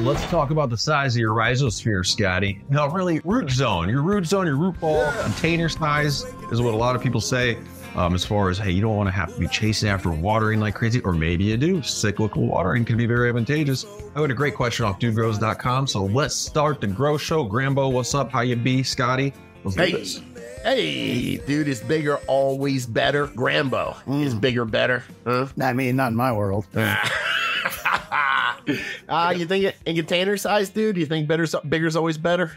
Let's talk about the size of your rhizosphere, Scotty. No, really, root zone. Your root zone, your root ball container size is what a lot of people say. Um, as far as hey, you don't want to have to be chasing after watering like crazy, or maybe you do. Cyclical watering can be very advantageous. I got a great question off dudegrows.com. So let's start the grow show. Grambo, what's up? How you be, Scotty? Let's do Hey, this. hey, dude, is bigger always better? Grambo is bigger better, huh? I mean, not in my world. uh, you think it, in container size, dude? Do you think better, bigger's always better?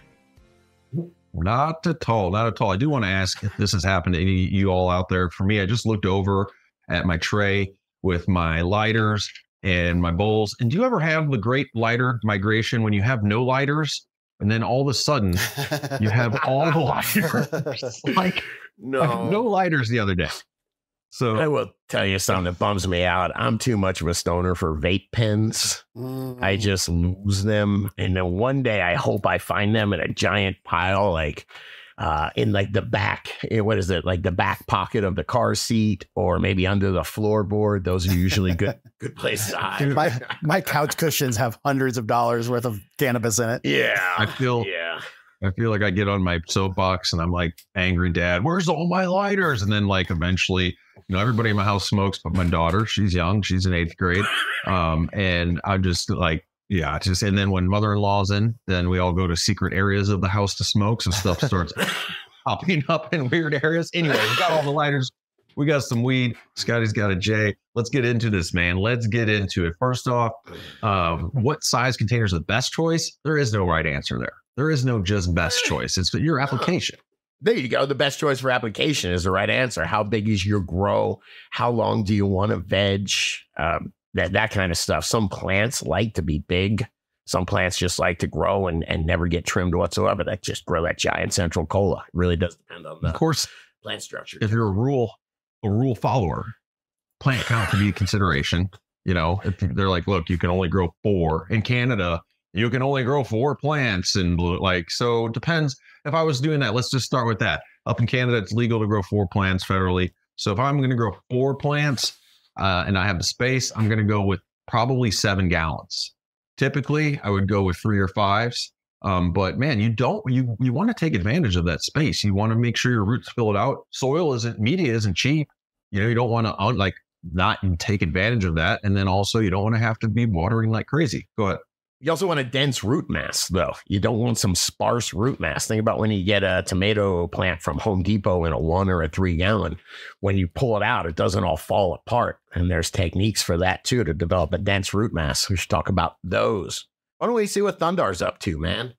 Not at all. Not at all. I do want to ask if this has happened to any of you all out there. For me, I just looked over at my tray with my lighters and my bowls. And do you ever have the great lighter migration when you have no lighters and then all of a sudden you have all the lighters? like No, no lighters the other day. So I will tell you something that bums me out. I'm too much of a stoner for vape pens. Mm. I just lose them, and then one day I hope I find them in a giant pile, like uh, in like the back. eh, What is it? Like the back pocket of the car seat, or maybe under the floorboard. Those are usually good good places to hide. my my couch cushions have hundreds of dollars worth of cannabis in it. yeah, I feel yeah. I feel like I get on my soapbox and I'm like angry dad, where's all my lighters? And then like eventually, you know, everybody in my house smokes, but my daughter, she's young, she's in eighth grade. Um, and I'm just like, yeah, just and then when mother-in-law's in, then we all go to secret areas of the house to smoke. So stuff starts popping up in weird areas. Anyway, we got all the lighters. We got some weed. Scotty's got a J. Let's get into this, man. Let's get into it. First off, um, what size container is the best choice? There is no right answer there. There is no just best choice. It's your application. There you go. The best choice for application is the right answer. How big is your grow? How long do you want to veg? Um, that that kind of stuff. Some plants like to be big. Some plants just like to grow and, and never get trimmed whatsoever. That just grow that giant central cola. It really does depend on Of course, plant structure. if you're a rule a rule follower, plant count can be a consideration. You know, if they're like, look, you can only grow four in Canada. You can only grow four plants and blue. Like, so it depends. If I was doing that, let's just start with that. Up in Canada, it's legal to grow four plants federally. So if I'm going to grow four plants uh, and I have the space, I'm going to go with probably seven gallons. Typically, I would go with three or fives. Um, but man, you don't you you want to take advantage of that space. You want to make sure your roots fill it out. Soil isn't media isn't cheap. You know, you don't want to like not take advantage of that. And then also you don't want to have to be watering like crazy. Go ahead. You also want a dense root mass, though. You don't want some sparse root mass. Think about when you get a tomato plant from Home Depot in a one or a three gallon. When you pull it out, it doesn't all fall apart. And there's techniques for that too to develop a dense root mass. We should talk about those. Why don't we see what Thundar's up to, man?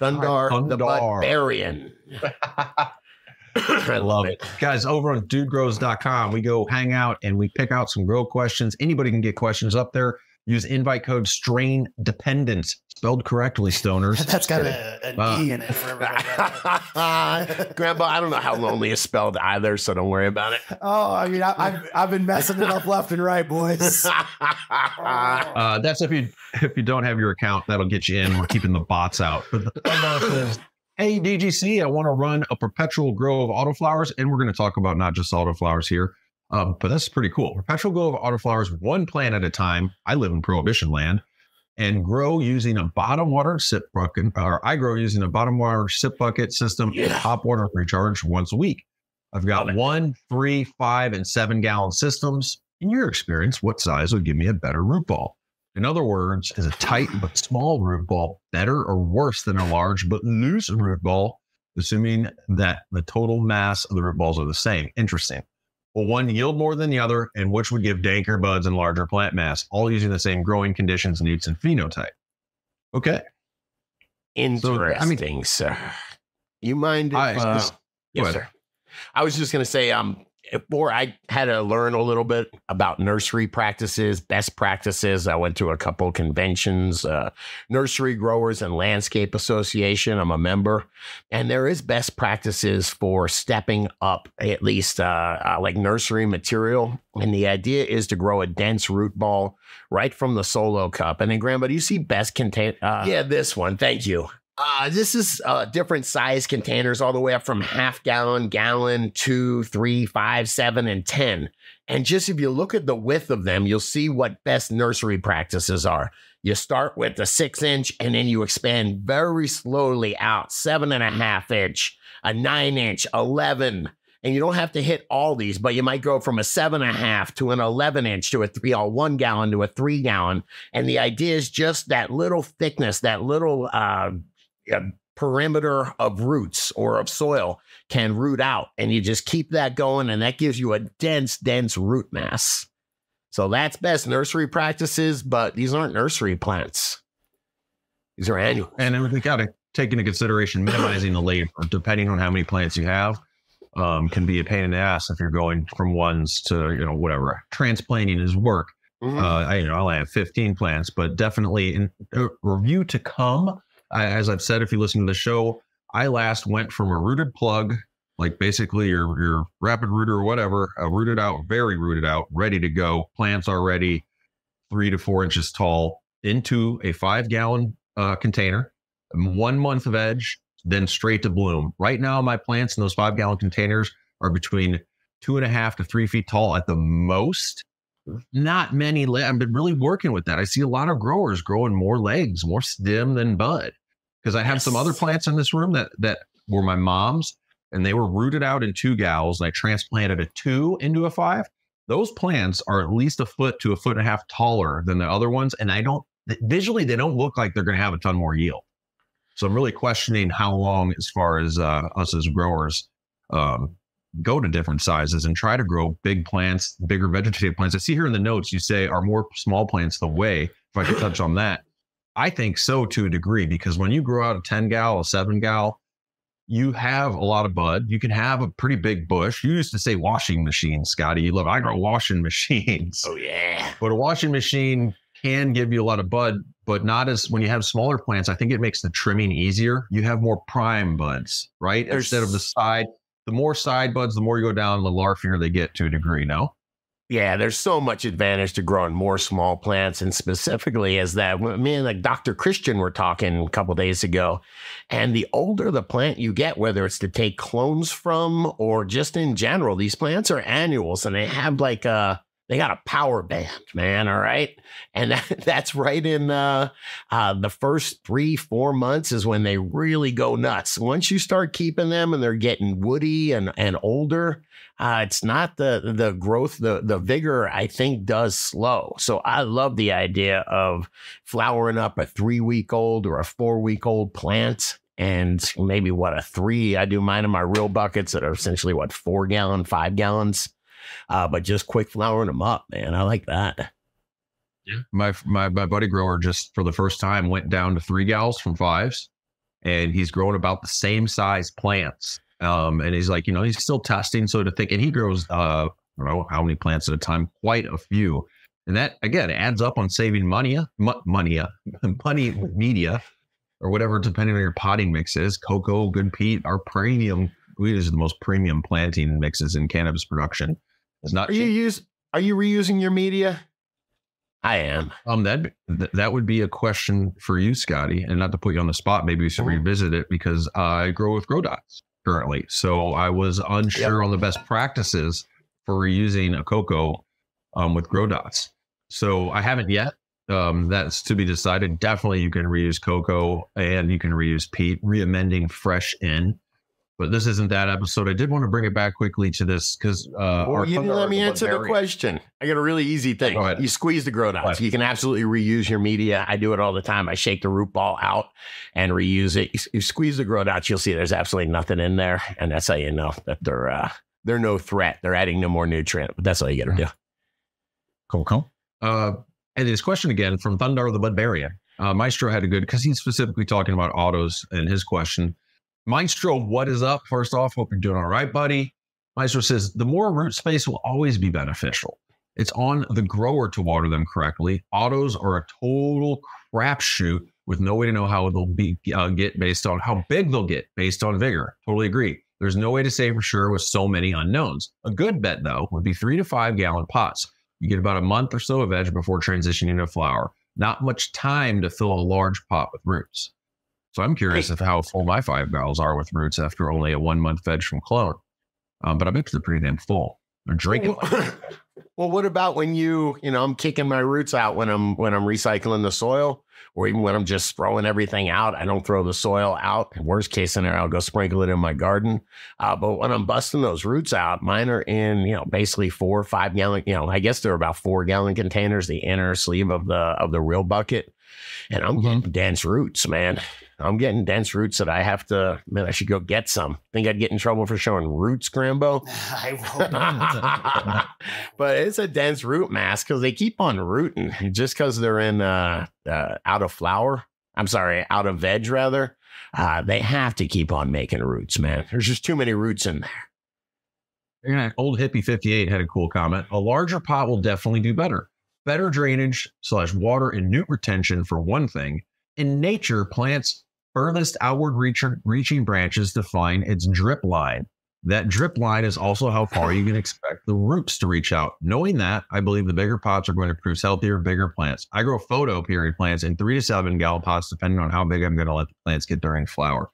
Thundar, right, the Barbarian. I love it. Guys, over on dudegrows.com, we go hang out and we pick out some grow questions. Anybody can get questions up there. Use invite code strain dependent, spelled correctly, stoners. That's got a, an Uh, E in it for everybody. Grambo, I don't know how lonely is spelled either, so don't worry about it. oh, I mean, I, I've I've been messing it up left and right, boys. Uh, that's if you if you don't have your account, that'll get you in. We're keeping the bots out. But the "Hey DGC, I want to run a perpetual grow of autoflowers, and we're going to talk about not just autoflowers here, um, but that's pretty cool. Perpetual grow of autoflowers, one plant at a time. I live in prohibition land, and grow using a bottom water sip bucket, or I grow using a bottom water sip bucket system, and Yeah. top water recharge once a week. I've got one, three, five, and seven gallon systems. In your experience, what size would give me a better root ball? In other words, is a tight but small root ball better or worse than a large but loose root ball, assuming that the total mass of the root balls are the same? Interesting. Will one yield more than the other, and which would give danker buds and larger plant mass, all using the same growing conditions, needs, and phenotype? Okay. Interesting, sir. You mind if, I- uh, this- yes, sir. I was just going to say, um, before I had to learn a little bit about nursery practices, best practices. I went to a couple conventions, uh, Nursery Growers and Landscape Association. I'm a member, and there is best practices for stepping up at least uh, uh, like nursery material. And the idea is to grow a dense root ball right from the solo cup. And then, Grambo, do you see best contain? Uh, yeah, this one. Thank you. Uh, this is uh, different size containers, all the way up from half gallon, gallon, two, three, five, seven, and 10. And just if you look at the width of them, you'll see what best nursery practices are. You start with the six inch and then you expand very slowly out, seven and a half inch, a nine inch, 11. And you don't have to hit all these, but you might go from a seven and a half to an 11 inch to a three, or one gallon to a three gallon. And the idea is just that little thickness, that little, uh, uh, perimeter of roots or of soil can root out and you just keep that going and that gives you a dense dense root mass so that's best nursery practices but these aren't nursery plants these are annual And we got to take into consideration minimizing the labor, depending on how many plants you have. Um, can be a pain in the ass if you're going from ones to you know whatever. Transplanting is work. Mhm. Uh, I you know I only have 15 plants, but definitely in a review to come. I, as I've said, if you listen to the show, I last went from a rooted plug, like basically your your rapid rooter or whatever, a rooted out, very rooted out, ready to go. Plants already three to four inches tall, into a five gallon uh, container, one month of veg, then straight to bloom. Right now, my plants in those five gallon containers are between two and a half to three feet tall at the most not many le- I've been really working with that. I see a lot of growers growing more legs, more stem than bud. Because I have some other plants in this room that that were my mom's and they were rooted out in two gals and I transplanted a two into a five. Those plants are at least a foot to a foot and a half taller than the other ones. And I don't visually they don't look like they're gonna have a ton more yield. So I'm really questioning how long as far as uh, us as growers um, go to different sizes and try to grow big plants, bigger vegetative plants. I see here in the notes you say are more small plants the way. If I could touch on that, I think so to a degree because when you grow out a 10 gal, a seven gal, you have a lot of bud. You can have a pretty big bush. You used to say washing machine, Scotty. You love I grow washing machines. oh yeah But a washing machine can give you a lot of bud, but not as when you have smaller plants. I think it makes the trimming easier. You have more prime buds, right? There's- Instead of the side. The more side buds, the more you go down, the larfier they get to a degree. No, Yeah, there's so much advantage to growing more small plants, and specifically as that me and like Dr. Christian were talking a couple days ago. And the older the plant you get, whether it's to take clones from or just in general, these plants are annuals and they have like a they got a power band, man. All right. And that, that's right in uh, uh, the first three, four months is when they really go nuts. Once you start keeping them and they're getting woody and, and older, uh, it's not the the growth, the the vigor. I think does slow. So I love the idea of flowering up a three week old or a four week old plant, and maybe what a three. I do mine in my real buckets that are essentially what four gallon, five gallons, uh, but just quick flowering them up, man. I like that. Yeah. my my my buddy grower just for the first time went down to three gals from fives, and he's growing about the same size plants. Um, and he's like, you know, he's still testing. So to think, and he grows, uh, I don't know how many plants at a time, quite a few. And that again adds up on saving money, money, money media, or whatever, depending on your potting mix is. Cocoa, good peat, our premium. We use the most premium planting mixes in cannabis production. It's not Are you use? Are you reusing your media? I am. Um, that that would be a question for you, Scotty, and not to put you on the spot. Maybe we should Mhm. revisit it because I grow with grow dots currently, so I was unsure on the best practices for reusing a cocoa um, with grow dots. So I haven't yet. Um, that's to be decided. Definitely, you can reuse cocoa and you can reuse peat, re-amending fresh in. But this isn't that episode. I did want to bring it back quickly to this because uh, Well, you didn't let me answer the question. I got a really easy thing. Go ahead. You squeeze the grow? You can absolutely reuse your media. I do it all the time. I shake the root ball out and reuse it. You, you squeeze the grow you'll see there's absolutely nothing in there, and that's how you know that they're uh, they're no threat. They're adding no more nutrient. But that's all you got to do. Cool, cool. Uh, and this question again from Thundar the Budbarian. Uh, Maestro had a good because he's specifically talking about autos in his question. Maestro, what is up? First off, hope you're doing all right, buddy. Maestro says the more root space will always be beneficial. It's on the grower to water them correctly. Autos are a total crapshoot with no way to know how they'll be uh, get based on how big they'll get based on vigor. Totally agree. There's no way to say for sure with so many unknowns. A good bet though would be three to five gallon pots. You get about a month or so of veg before transitioning to flower. Not much time to fill a large pot with roots. So I'm curious of how full my five barrels are with roots after only a one month veg from clone. Um, but I bet they're pretty damn full. They're drinking. well, what about when you, you know, I'm kicking my roots out when I'm when I'm recycling the soil, or even when I'm just throwing everything out. I don't throw the soil out. Worst case scenario, I'll go sprinkle it in my garden. Uh, but when I'm busting those roots out, mine are in, you know, basically four or five gallon. You know, I guess they're about four gallon containers, the inner sleeve of the of the real bucket, and I'm Mhm. getting dense roots, man. I'm getting dense roots that I have to. Man, I should go get some. Think I'd get in trouble for showing roots, Grambo? I hope not. but it's a dense root mass because they keep on rooting just because they're in uh, uh, out of flower. I'm sorry, out of veg rather. Uh, they have to keep on making roots, man. There's just too many roots in there. Yeah, old hippie 58 had a cool comment. A larger pot will definitely do better. Better drainage slash water and nute retention for one thing. In nature, plants furthest outward reach- reaching branches define its drip line. That drip line is also how far you can expect the roots to reach out. Knowing that, I believe the bigger pots are going to produce healthier, bigger plants. I grow photo period plants in three to seven gallon pots, depending on how big I'm going to let the plants get during flower.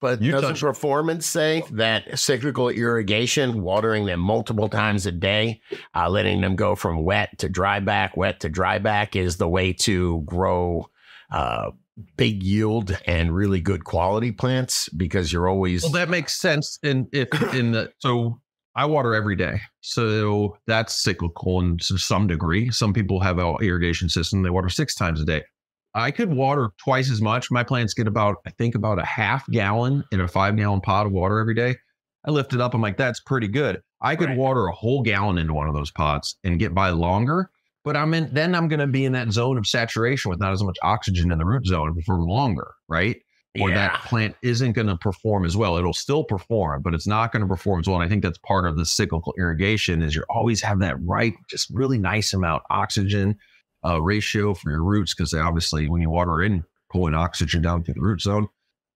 But You doesn't touched- performance say that cyclical irrigation, watering them multiple times a day, uh, letting them go from wet to dry back, wet to dry back is the way to grow uh, big yield and really good quality plants because you're always Well, that makes sense. In if in the so I water every day, so that's cyclical and to some degree. Some people have an irrigation system; they water six times a day. I could water twice as much. My plants get about, I think, about a half gallon in a five gallon pot of water every day. I lift it up. I'm like, that's pretty good. I could Right. water a whole gallon into one of those pots and get by longer. But I'm in. Then I'm going to be in that zone of saturation with not as much oxygen in the root zone for longer, right? or yeah. that plant isn't going to perform as well. It'll still perform, but it's not going to perform as well. And I think that's part of the cyclical irrigation is you always have that right, just really nice amount oxygen uh, ratio for your roots because they obviously when you water in pulling oxygen down through the root zone.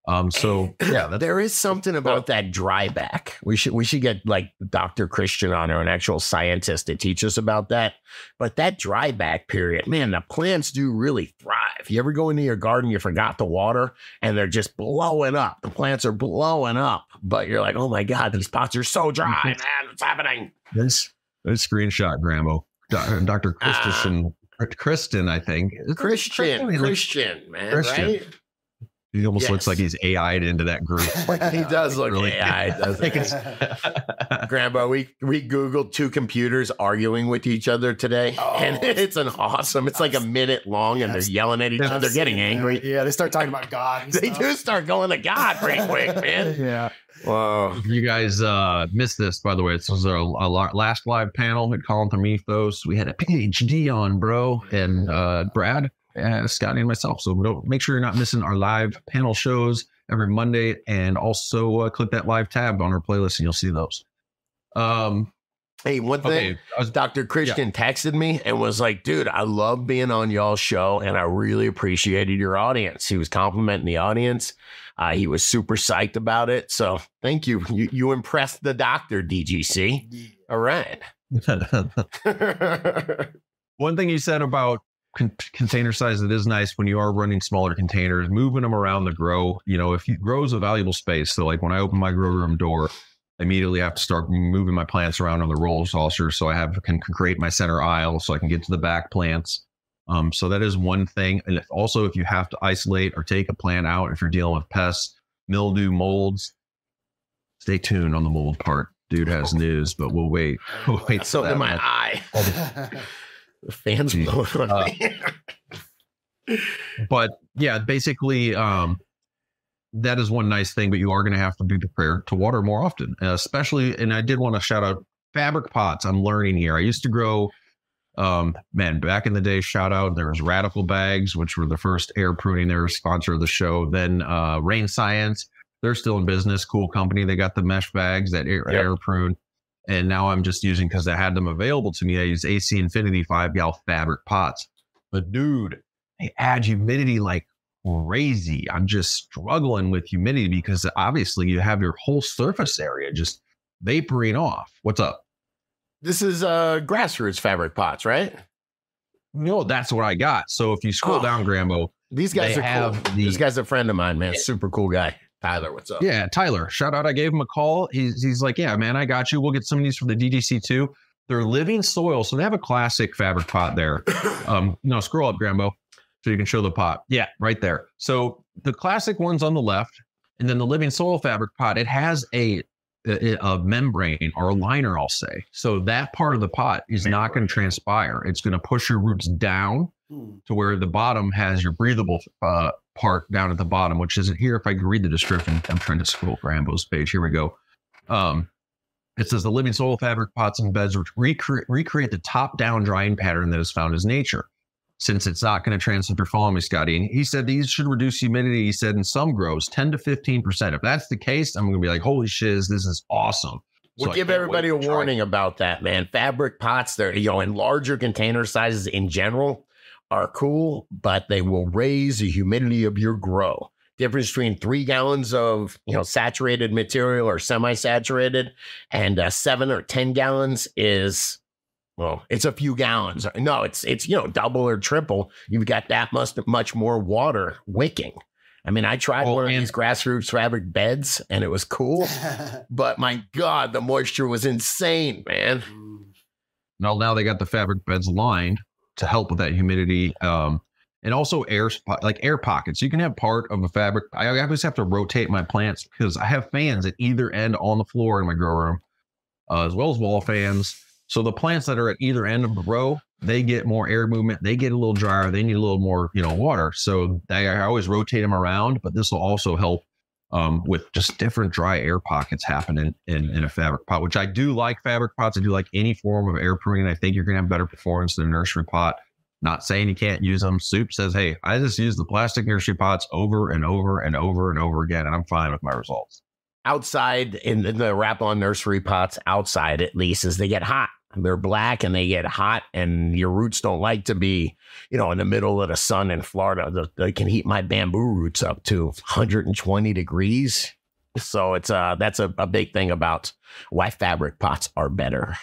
Um, so yeah, there is something about that dry back. We should we should get like Dr. Christian on or an actual scientist to teach us about that. But that dry back period, man, the plants do really thrive. You ever go into your garden, you forgot to water, and they're just blowing up. The plants are blowing up, but you're like, oh my god, these pots are so dry, man. What's happening? this, this screenshot, Grambo, Dr. Christensen, Kristen, I think Is Christian, Christian, man, Christian. right? He almost looks like he's AI'd into that group. He does look Really? AI, doesn't he? Grambo, we we googled two computers arguing with each other today, Oh. and it's an awesome. It's like a minute long, and they're yelling at each other. They're getting angry. Yeah, they start talking about God. and They stuff. do start going to God pretty quick, man. Yeah. Whoa! You guys uh, missed this, by the way, this was our, our last live panel at Colin from Ethos. We had a PhD on, bro, and uh, Brad, uh, Scotty, and myself. So don't, make sure you're not missing our live panel shows every Monday, and also uh, click that live tab on our playlist, and you'll see those. Um, Hey, one thing. okay, was, Dr. Christian texted me and was like, dude, I love being on y'all's show and I really appreciated your audience. He was complimenting the audience. Uh, he was super psyched about it. So thank you. You, you impressed the doctor, DGC. All right. one thing you said about con- container size that is nice when you are running smaller containers moving them around the grow you know if you grow is a valuable space. So like when i open my grow room door I immediately have to start moving my plants around on the roll saucer so i have can, can create my center aisle so i can get to the back plants. Um, so that is one thing. And if, also if you have to isolate or take a plant out if you're dealing with pests mildew molds stay tuned on the mold part. Dude has news but we'll wait. We'll wait so that in my eye. The fans blowing on Uh, me. but yeah, basically, um, that is one nice thing. But you are going to have to be prepared to water more often, uh, especially. And I did want to shout out fabric pots. I'm learning here. I used to grow, um, man, back in the day. Shout out there was Radical Bags, which were the first air pruning. They were sponsor of the show. Then uh, Rain Science. They're still in business. Cool company. They got the mesh bags that air, Yep. air prune. And now I'm just using because I had them available to me. I use AC Infinity five gal fabric pots. But dude, they add humidity like crazy. I'm just struggling with humidity because obviously you have your whole surface area just vaporing off. What's up? this is uh grassroots fabric pots, right? No, that's what I got. So if you scroll Oh. down, Grambo, These guys are have cool. the- This guy's a friend of mine, man. Super cool guy. Tyler, what's up? yeah, Tyler, shout out. I gave him a call. He's he's like, yeah, man, I got you. We'll get some of these from the DGC too. They're living soil, so they have a classic fabric pot there. Um, no, scroll up, Grambo, so you can show the pot. Yeah, right there. So the classic one's on the left, and then the living soil fabric pot. It has a a, a membrane or a liner, I'll say. So that part of the pot is not going to transpire. It's going to push your roots down to where the bottom has your breathable uh, part down at the bottom, which isn't here. If I can read the description, I'm trying to scroll for Rambo's page. Here we go. Um, it says the living soil fabric pots and beds which recre- recreate the top down drying pattern that is found as nature. Since it's not going to transfer, you're me, Scotty, and he said these should reduce humidity. He said in some grows 10 to 15%. If that's the case, I'm going to be like, holy shiz, this is awesome. We'll So give everybody a warning about that, man. Fabric pots, they're you know in larger container sizes in general are cool, but they will raise the humidity of your grow. Difference between three gallons of you know saturated material or semi-saturated and uh, seven or ten gallons is well, it's a few gallons. No, it's it's you know double or triple. You've got that much much more water wicking. I mean, I tried Well, one of these grassroots fabric beds, and it was cool. But my God, the moisture was insane, man. Now, now they got the fabric beds lined to help with that humidity. Um, and also air like air pockets. You can have part of a fabric. I always have to rotate my plants because I have fans at either end on the floor in my grow room, uh, as well as wall fans. So the plants that are at either end of the row, they get more air movement. They get a little drier. They need a little more, you know, water. So they, I always rotate them around. But this will also help um, with just different dry air pockets happening in, in a fabric pot, which I do like fabric pots. I do like any form of air pruning. I think you're going to have better performance than a nursery pot. Not saying you can't use them. Soup says, hey, I just use the plastic nursery pots over and over and over and over again, and I'm fine with my results. Outside in the, the wrap on nursery pots, outside at least, as they get hot. They're black and they get hot, and your roots don't like to be, you know, in the middle of the sun in Florida. They can heat my bamboo roots up to 120 degrees. So it's uh that's a, a big thing about why fabric pots are better.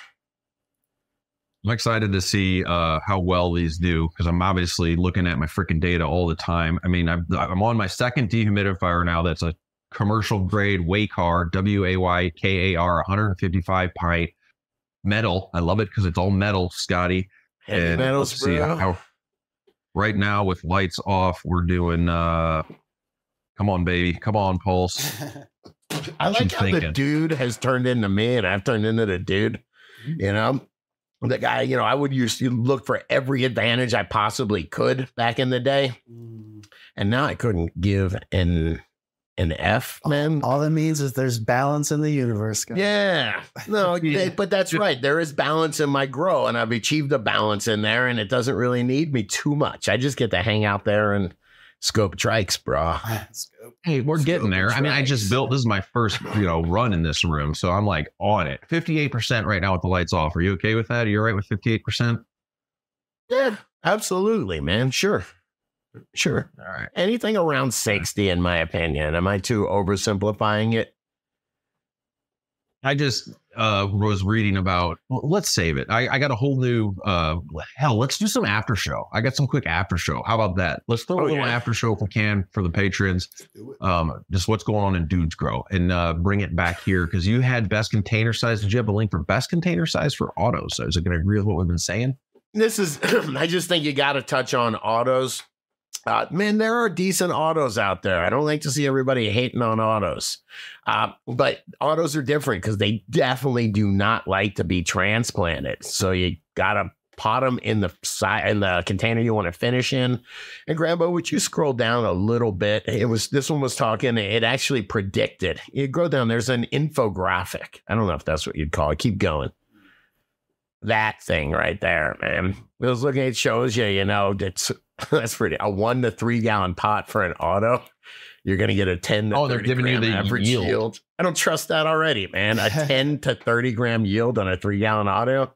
I'm excited to see uh, how well these do because I'm obviously looking at my freaking data all the time. I mean, I'm, I'm on my second dehumidifier now. That's a commercial grade Waykar, W A Y K A R, 155 pint metal. I love it because it's all metal, Scotty. Heavy And metals, let's see bro. how. Right now, with lights off, we're doing. uh Come on, baby. Come on, Pulse. I like how the thinking? dude has turned into me and I've turned into the dude. You know, the guy, you know, I would used to look for every advantage I possibly could back in the day. And now I couldn't give an an F, man. All that means is there's balance in the universe. guys. Yeah. No, Yeah. they- but that's right. There is balance in my grow, and I've achieved a balance in there, and it doesn't really need me too much. I just get to hang out there and scope trikes, bro. Hey, we're Scope getting there. I mean, I just built this is my first, you know, run in this room. So I'm like on it. 58% right now with the lights off. Are you okay with that? Are you all right with 58%? Yeah, absolutely, man. Sure. Sure. All right. Anything around 60, in my opinion. Am I too oversimplifying it? I just uh was reading about well, let's save it. I, I got a whole new uh hell, let's do some after show. I got some quick after show. How about that? Let's throw Oh, a little yeah. after show if we can for the patrons. Um, just what's going on in Dudes Grow and uh bring it back here because you had best container size. Did you have a link for best container size for autos? So is it gonna agree with what we've been saying? This is, I just think you got to touch on autos. Uh, man, there are decent autos out there. I don't like to see everybody hating on autos. Uh, but autos are different because they definitely do not like to be transplanted. So you got to pot them in the side in the container you want to finish in. And Grambo, would you scroll down a little bit? It was this one was talking. It actually predicted. You go down. There's an infographic. I don't know if that's what you'd call it. Keep going that thing right there, man. I was looking, it shows you, you know, that's that's pretty a one to three gallon pot for an auto. You're gonna get a 10 to Oh, they're 30 giving you the average yield. yield. I don't trust that already, man. A 10 to 30 gram yield on a three gallon auto.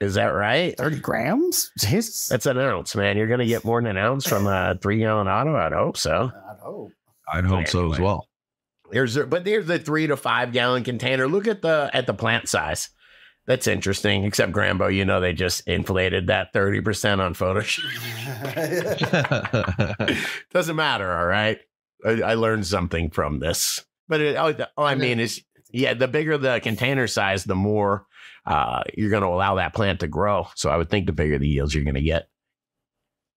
Is that right? 30 grams? Jesus. That's an ounce, man. You're gonna get more than an ounce from a three gallon auto. I'd hope so. I'd hope. I'd hope so as well. There's but there's the three to five gallon container. Look at the at the plant size. That's interesting. Except Grambo, you know, they just inflated that 30% on Photoshop. Doesn't matter. All right. I, I learned something from this. But it, all, all I mean is, yeah, the bigger the container size, the more uh, you're going to allow that plant to grow. So I would think the bigger the yields you're going to get.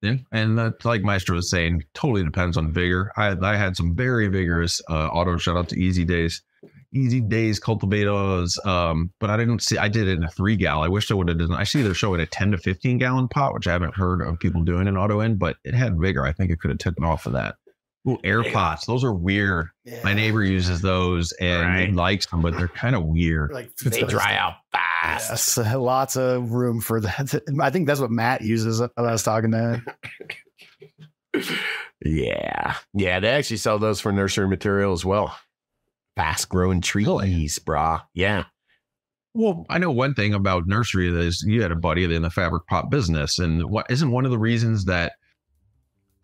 Yeah, and that's like Maestro was saying, totally depends on vigor. I I had some very vigorous uh, auto. Shout out to Easy Days, Easy Days cultivators. Um, but I didn't see. I did it in a three gal. I wish I would have done. I see they're showing a ten to fifteen gallon pot, which I haven't heard of people doing in auto end, but it had vigor. I think it could have taken off of that. Ooh, air pots. Those are weird. Yeah. My neighbor uses those and he likes them, but they're kind of weird. Like They dry out fast. Yes, lots of room for that. I think that's what Matt uses. When I was talking to him. Yeah. Yeah. They actually sell those for nursery material as well. Fast growing trees, brah. Yeah. Well, I know one thing about nursery is you had a buddy in the fabric pot business, and what isn't one of the reasons that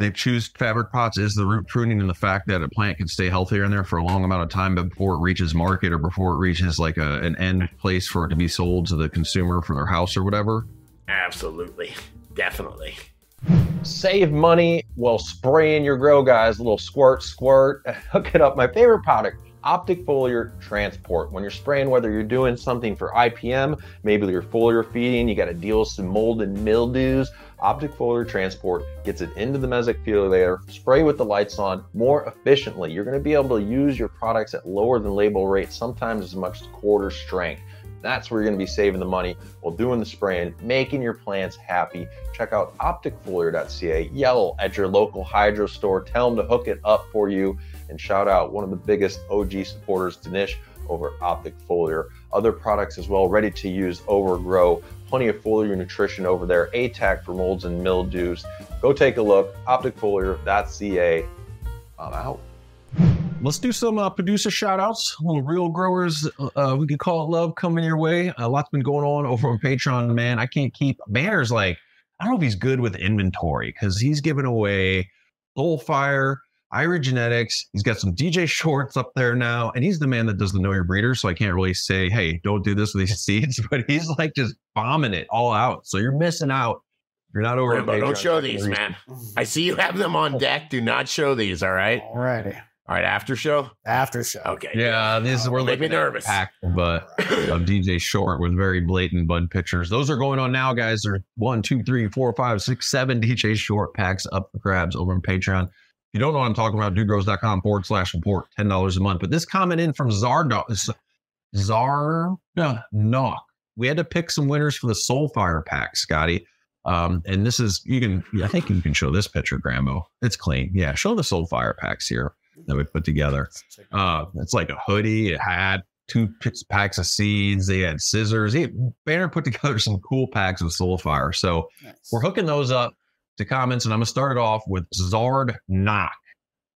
they choose fabric pots is the root pruning and the fact that a plant can stay healthier in there for a long amount of time before it reaches market or before it reaches like a, an end place for it to be sold to the consumer for their house or whatever. Absolutely. Definitely. Save money while spraying your grow, guys. A little squirt, squirt. Hook it up. My favorite product, Optic Foliar Transport. When you're spraying, whether you're doing something for IPM, maybe you're foliar feeding, you got to deal with some mold and mildews. Optic Foliar Transport gets it into the mesophyll layer, spray with the lights on more efficiently. You're going to be able to use your products at lower than label rates, sometimes as much as quarter strength. That's where you're going to be saving the money while doing the spraying, making your plants happy. Check out opticfoliar.ca. Yell at your local hydro store. Tell them to hook it up for you. And shout out one of the biggest OG supporters, Danish, over Optic Foliar. Other products as well, ready to use overgrow. Plenty of foliar nutrition over there. ATAC for molds and mildews. Go take a look. Opticfoliar.ca. I'm out. Let's do some uh, producer shout outs. Little real growers, uh, we can call it love coming your way. A lot's been going on over on Patreon, man. I can't keep Banner's like, I don't know if he's good with inventory because he's giving away Soulfire, Ira Genetics. He's got some DJ Shorts up there now, and he's the man that does the Know Your Breeder. So I can't really say, hey, don't do this with these seeds, but he's like just bombing it all out. So you're missing out. You're not over. on Rambo, don't show these, man. I see you have them on deck. Do not show these. All right. All righty. All right. After show. After show. Okay. Yeah, this is we're Make me looking at nervous. pack, but of DJ Short with very blatant bud pictures. Those are going on now, guys. There's one, two, three, four, five, six, seven DJ Short packs up for grabs over on Patreon. If you don't know what I'm talking about, dudegrows.com forward slash report, $10 a month. But this comment in from Zardo, Zar Knock. We had to pick some winners for the Soulfire pack, Scotty. Um, and this is you can I think you can show this picture, Grambo. It's clean. Yeah, show the Soulfire packs here that we put together. Uh, it's like a hoodie, a hat, two packs of seeds. They had scissors. He, Banner put together some cool packs of Soulfire. So Nice. we're hooking those up to comments, and I'm gonna start it off with Zard Knock.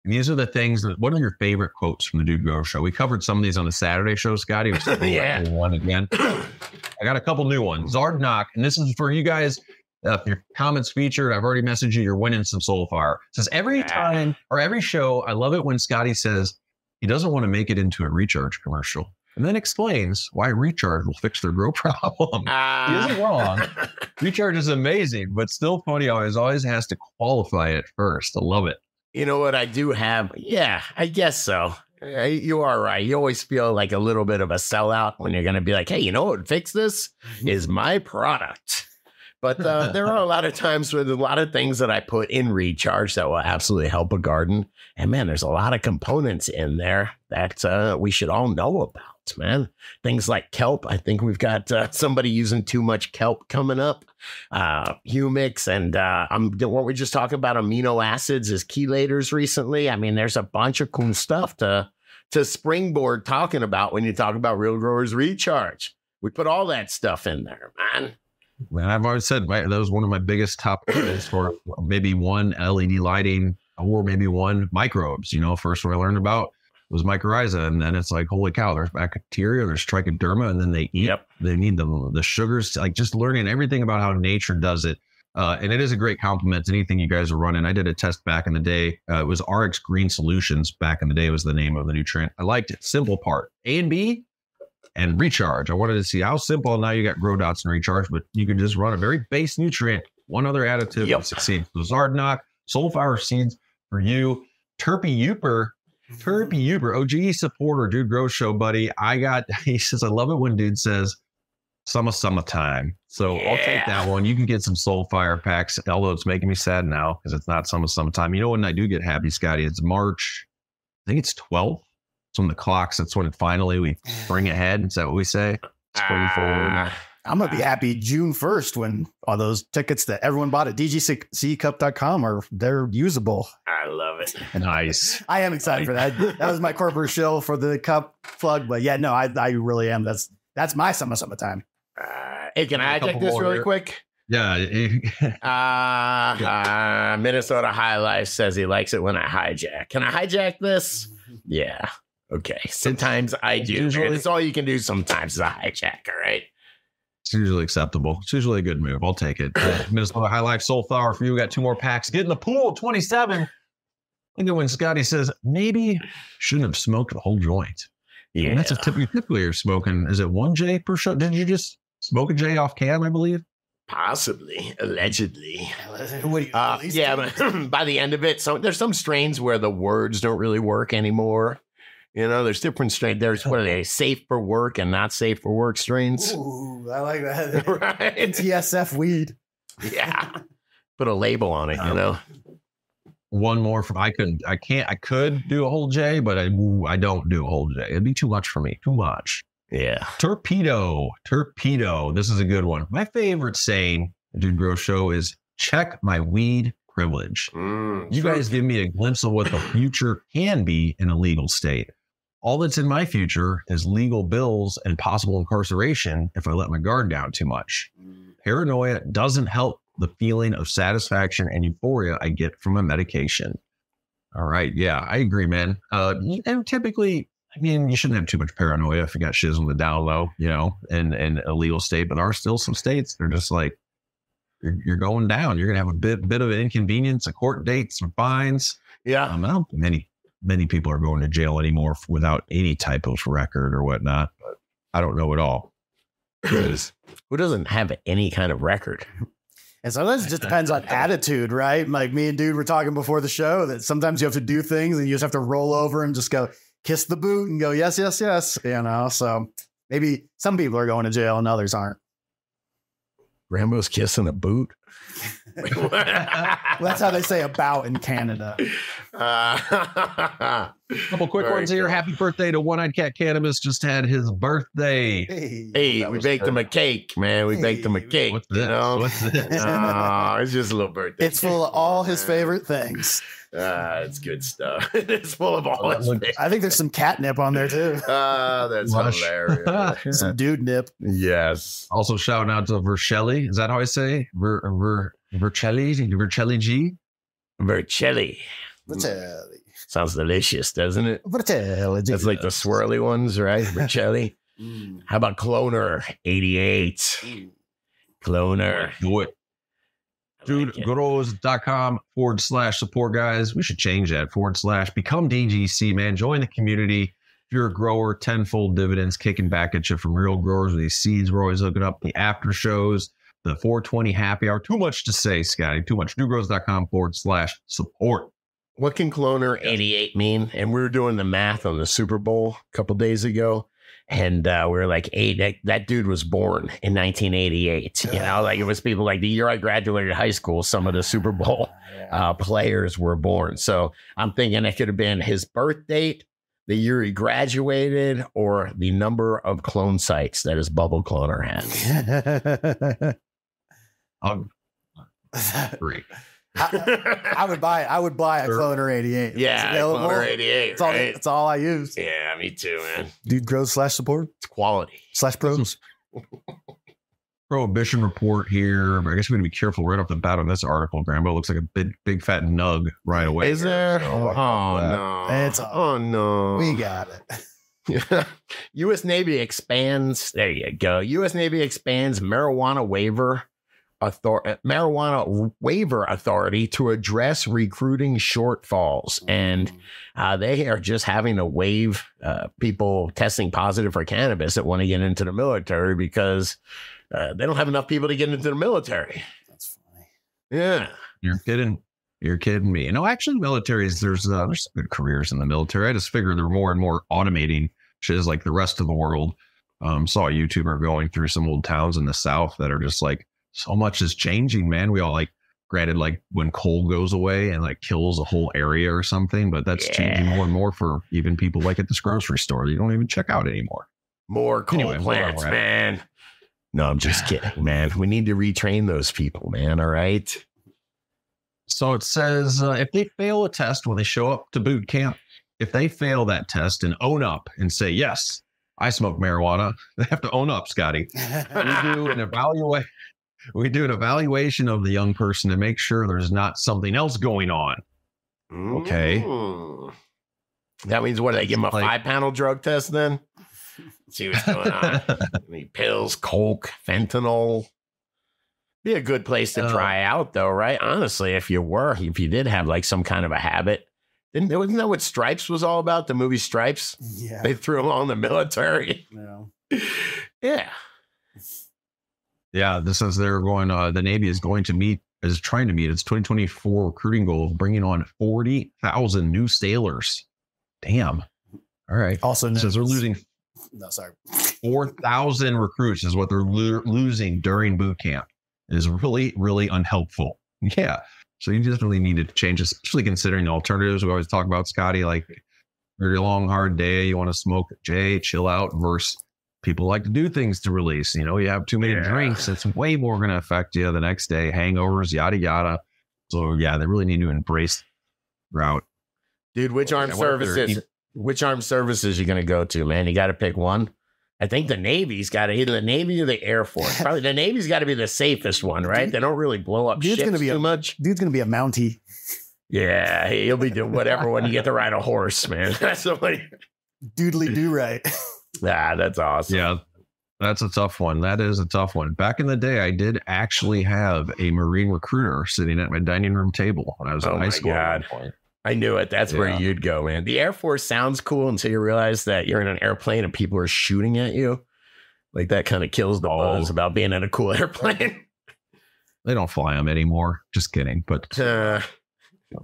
And these are the things that. What are your favorite quotes from the Dude Grow Show? We covered some of these on the Saturday show, Scotty. Yeah. one again. I got a couple new ones. Zard Knock, and this is for you guys. Uh, if your comments featured, I've already messaged you. You're winning some Soulfire. Says every time or every show, I love it when Scotty says he doesn't want to make it into a recharge commercial, and then explains why recharge will fix their grow problem. he Ah. isn't wrong. Recharge is amazing, but still funny. Always, always has to qualify it first. I love it. You know what? I do have. Yeah, I guess so. Uh, You are right. You always feel like a little bit of a sellout when you're going to be like, hey, you know what would fix this? Is my product. But uh, there are a lot of times with a lot of things that I put in recharge that will absolutely help a garden. And man, there's a lot of components in there that uh, we should all know about, man. Things like kelp. I think we've got uh, somebody using too much kelp coming up. Uh, humics and uh, I'm what we just talking about amino acids as chelators recently. I mean, there's a bunch of cool stuff to to springboard talking about when you talk about real growers recharge. We put all that stuff in there, man. Man, I've always said my, that was one of my biggest top goals for maybe one LED lighting or maybe one microbes. You know, first what I learned about was mycorrhiza, and then it's like, holy cow, there's bacteria, there's trichoderma, and then they eat. Yep. They need the the sugars, like just learning everything about how nature does it. Uh, and it is a great compliment to anything you guys are running. I did a test back in the day. Uh, it was RX Green Solutions back in the day was the name of the nutrient. I liked it. Simple part. A and B, and recharge. I wanted to see how simple now you got grow dots and recharge, but you can just run a very base nutrient, one other additive Yep. to succeed. So Zardnock, Soulfire seeds for you, Terpy Uper. Mm-hmm. Terpy Uber, OGE supporter, dude, grow show, buddy. I got, he says, I love it when dude says, summer, summertime. So I'll take that one. You can get some soul fire packs, although it's making me sad now because it's not summer, summertime. You know when I do get happy, Scotty? It's March, I think it's 12th. It's when the clocks, that's when it finally we bring ahead. Is that what we say? Spring forward. Ah, I'm gonna be happy June 1st when all those tickets that everyone bought at dgccup.com are they're usable. I love it. Nice. I am excited for that. That was my corporate show for the cup plug, but yeah, no, I, I really am. That's that's my summer summertime. Uh, hey, can I couple check this more really here. quick? Yeah. Uh, uh, Minnesota High Life says he likes it when I hijack. Can I hijack this? Yeah. Okay. Sometimes I do. Usually- It's all you can do sometimes is a hijack. All right. It's usually acceptable. It's usually a good move. I'll take it. Uh, Minnesota High Life Soulfire for you. We got two more packs. Get in the pool, 27. Look at when Scotty says, maybe shouldn't have smoked the whole joint. Yeah. And that's a typically, typically you're smoking. Is it one J per shot? Did you just smoke a J off cam, I believe? Possibly, allegedly. What you- Uh, yeah, but by the end of it, so there's some strains where the words don't really work anymore. You know, there's different strains. There's what are they? Safe for work and not safe for work strains. Ooh, I like that. right? TSF weed. Yeah. Put a label on it, you know. One more from I couldn't I can't I could do a whole J, but I I don't do a whole J. It'd be too much for me. Too much. Yeah. Torpedo. Torpedo. This is a good one. My favorite saying, Dude Grow Show, is check my weed privilege. Mm, You true. guys give me a glimpse of what the future can be in a legal state. All that's in my future is legal bills and possible incarceration if I let my guard down too much. Paranoia doesn't help the feeling of satisfaction and euphoria I get from a medication. All right. Yeah, I agree, man. Uh, and typically, I mean, you shouldn't have too much paranoia if you got shiz on the down low, you know, in, in a legal state. But there are still some states that are just like, you're, you're going down. You're going to have a bit, bit of an inconvenience, a court date, some fines. Yeah. Um, I don't think many many people are going to jail anymore without any type of record or whatnot. But I don't know at all. Who doesn't have any kind of record? And sometimes it just depends on attitude, right? Like me and dude were talking before the show that sometimes you have to do things and you just have to roll over and just go kiss the boot and go, yes, yes, yes. You know, so maybe some people are going to jail and others aren't. Rambo's kissing a boot. Well, that's how they say about in Canada. Uh, couple quick Very ones here. Happy birthday to One Eyed Cat Cannabis. Just had his birthday. Hey. hey, we baked good. him a cake, man. We baked him a cake. What's you know? What's this? Ah, it's just a little birthday. It's full of all his favorite things. Ah, it's good stuff. it's full of all Well, his look- I think there's some catnip on there too. Ah, that's Lush. hilarious. Some dude nip. yes. Also, shouting out to Vercelli. Is that how I say? Ver, Ver, Vercelli? Vercelli G? Vercelli. Vercelli. Sounds delicious, doesn't it? Vercelli. That's like the swirly ones, right? Vercelli. Mm. How about Cloner 88? Cloner. Do it. I Dude, like it. grows.com forward slash support guys. We should change that forward slash become DGC, man. Join the community. If you're a grower, tenfold dividends kicking back at you from real growers with these seeds. We're always looking up the after shows, the 420 happy hour. Too much to say, Scotty. Too much. Dudegrows.com forward slash support. What can Cloner 88 mean? And we were doing the math on the Super Bowl a couple days ago. And uh, we were like, hey, that, that dude was born in 1988. You know, like it was people like the year I graduated high school, some of the Super Bowl uh, players were born. So I'm thinking it could have been his birth date, the year he graduated, or the number of clone sites that his bubble cloner had. I'll agree. I, I would buy. I would buy a Sure. cloner 88. It's yeah, available. cloner 88. That's all, right? that's all I use. Yeah, me too, man. Dude grows slash support It's quality. slash pros. Prohibition report here. I guess we're going to be careful right off the bat on this article. Grambo looks like a big, big fat nug right away. Is there? So, Oh, uh, no. It's- oh no. We got it. U.S. Navy expands. There you go. U.S. Navy expands marijuana waiver author- marijuana waiver authority to address recruiting shortfalls, and uh, they are just having to waive uh, people testing positive for cannabis that want to get into the military because uh, they don't have enough people to get into the military. That's funny. Yeah. You're kidding. You're kidding me. You know, actually, militaries there's uh, there's some good careers in the military. I just figure they're more and more automating shit like the rest of the world. Um, saw a YouTuber going through some old towns in the South that are just like so much is changing, man. We all like, granted, like when coal goes away and like kills a whole area or something, but that's Yeah. changing more and more for even people like at this grocery store. You don't even check out anymore. More coal Anyway, plants, we're at. man. No, I'm just kidding, man. We need to retrain those people, man. All right. So it says uh, if they fail a test when they show up to boot camp, if they fail that test and own up and say, yes, I smoke marijuana, they have to own up, Scotty. We do an evaluate. We do an evaluation of the young person to make sure there's not something else going on. Okay. Mm. That means what? They give them a Like- five panel drug test then? See what's going on. Any pills, coke, fentanyl. Be a good place to Uh, try out, though, right? Honestly, if you were, if you did have like some kind of a habit, didn't wasn't that what Stripes was all about? The movie Stripes. yeah. They threw him on the military. No. yeah. yeah, this says they're going. Uh, the Navy is going to meet is trying to meet its 2024 recruiting goal of bringing on 40,000 new sailors. Damn. All right. Also, It says they're losing No, sorry. 4,000 recruits is what they're lo- losing during boot camp. It is really, really unhelpful. Yeah. So you definitely need to change, especially considering the alternatives. We always talk about Scotty, like very long, hard day. You want to smoke J, chill out versus people like to do things to release. You know, you have too many Yeah. drinks. It's way more going to affect you the next day, hangovers, yada, yada. So yeah, they really need to embrace route. Dude, which armed Yeah, what if they're services? eat- Which armed services you gonna go to, man? You got to pick one. I think the Navy's got to either the Navy or the Air Force. Probably the Navy's got to be the safest one, right? They don't really blow up Dude's ships gonna be too a- much. Dude's gonna be a Mountie. Yeah, he'll be doing whatever when you get to ride a horse, man. That's the way. Doodly do right. Ah, that's awesome. Yeah, that's a tough one. That is a tough one. Back in the day, I did actually have a Marine recruiter sitting at my dining room table when I was Oh in high school. God. I knew it. That's where you'd go, man. The Air Force sounds cool until you realize that you're in an airplane and people are shooting at you. Like that kind of kills the Oh. buzz about being in a cool airplane. They don't fly them anymore. Just kidding. But Uh,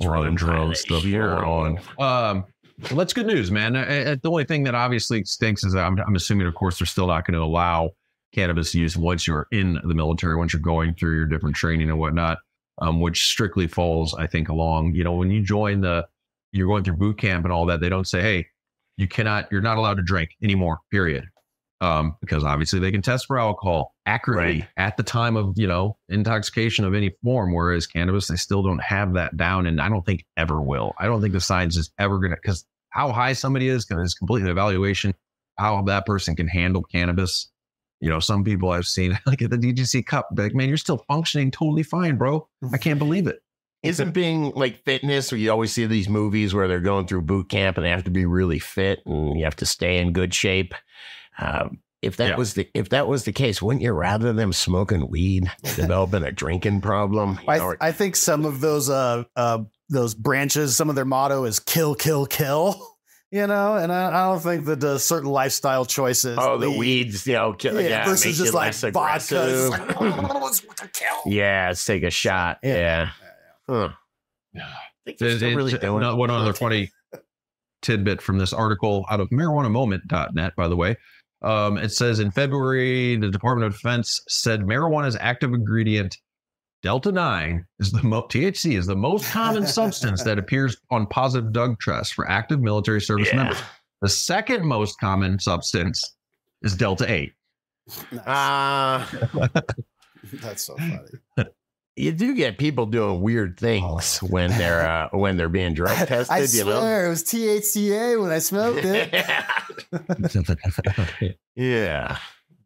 drone drone stuff going on. Um, well, that's good news, man. Uh, uh, the only thing that obviously stinks is that I'm, I'm assuming, of course, they're still not going to allow cannabis use once you're in the military, once you're going through your different training and whatnot, um, which strictly falls, I think, along. You know, when you join the, you're going through boot camp and all that. They don't say, hey, you cannot, you're not allowed to drink anymore. Period. Um, because obviously they can test for alcohol accurately Right. at the time of you know intoxication of any form. Whereas cannabis, they still don't have that down, and I don't think ever will. I don't think the science is ever gonna because how high somebody is is completely evaluation. How that person can handle cannabis. You know, some people I've seen like at the DGC Cup, like, man, you're still functioning totally fine, bro. I can't believe it. Isn't being like fitness where you always see these movies where they're going through boot camp and they have to be really fit and you have to stay in good shape. Um, if that Yeah. was the if that was the case, wouldn't you rather them smoking weed, developing a drinking problem? I, know, or- I think some of those uh uh those branches, some of their motto is kill, kill, kill. You know, and I, I don't think that uh, certain lifestyle choices. oh, the lead- weeds, you know, kill, yeah, yeah, versus just like less vodka. Like, "Oh, kill. yeah, let's take a shot. Yeah. Yeah. Huh. Yeah. I think they're still really it's- doing no- it. one other funny tidbit from this article out of marijuanamoment.net, by the way. Um, it says in February, the Department of Defense said marijuana's active ingredient Delta 9 is the mo- THC is the most common substance that appears on positive drug tests for active military service Yeah. members. The second most common substance is Delta 8. Nice. Ah. That's so funny. you do get people doing weird things when they're uh, when they're being drug tested. I you know. swear it was THCA when I smoked it. yeah.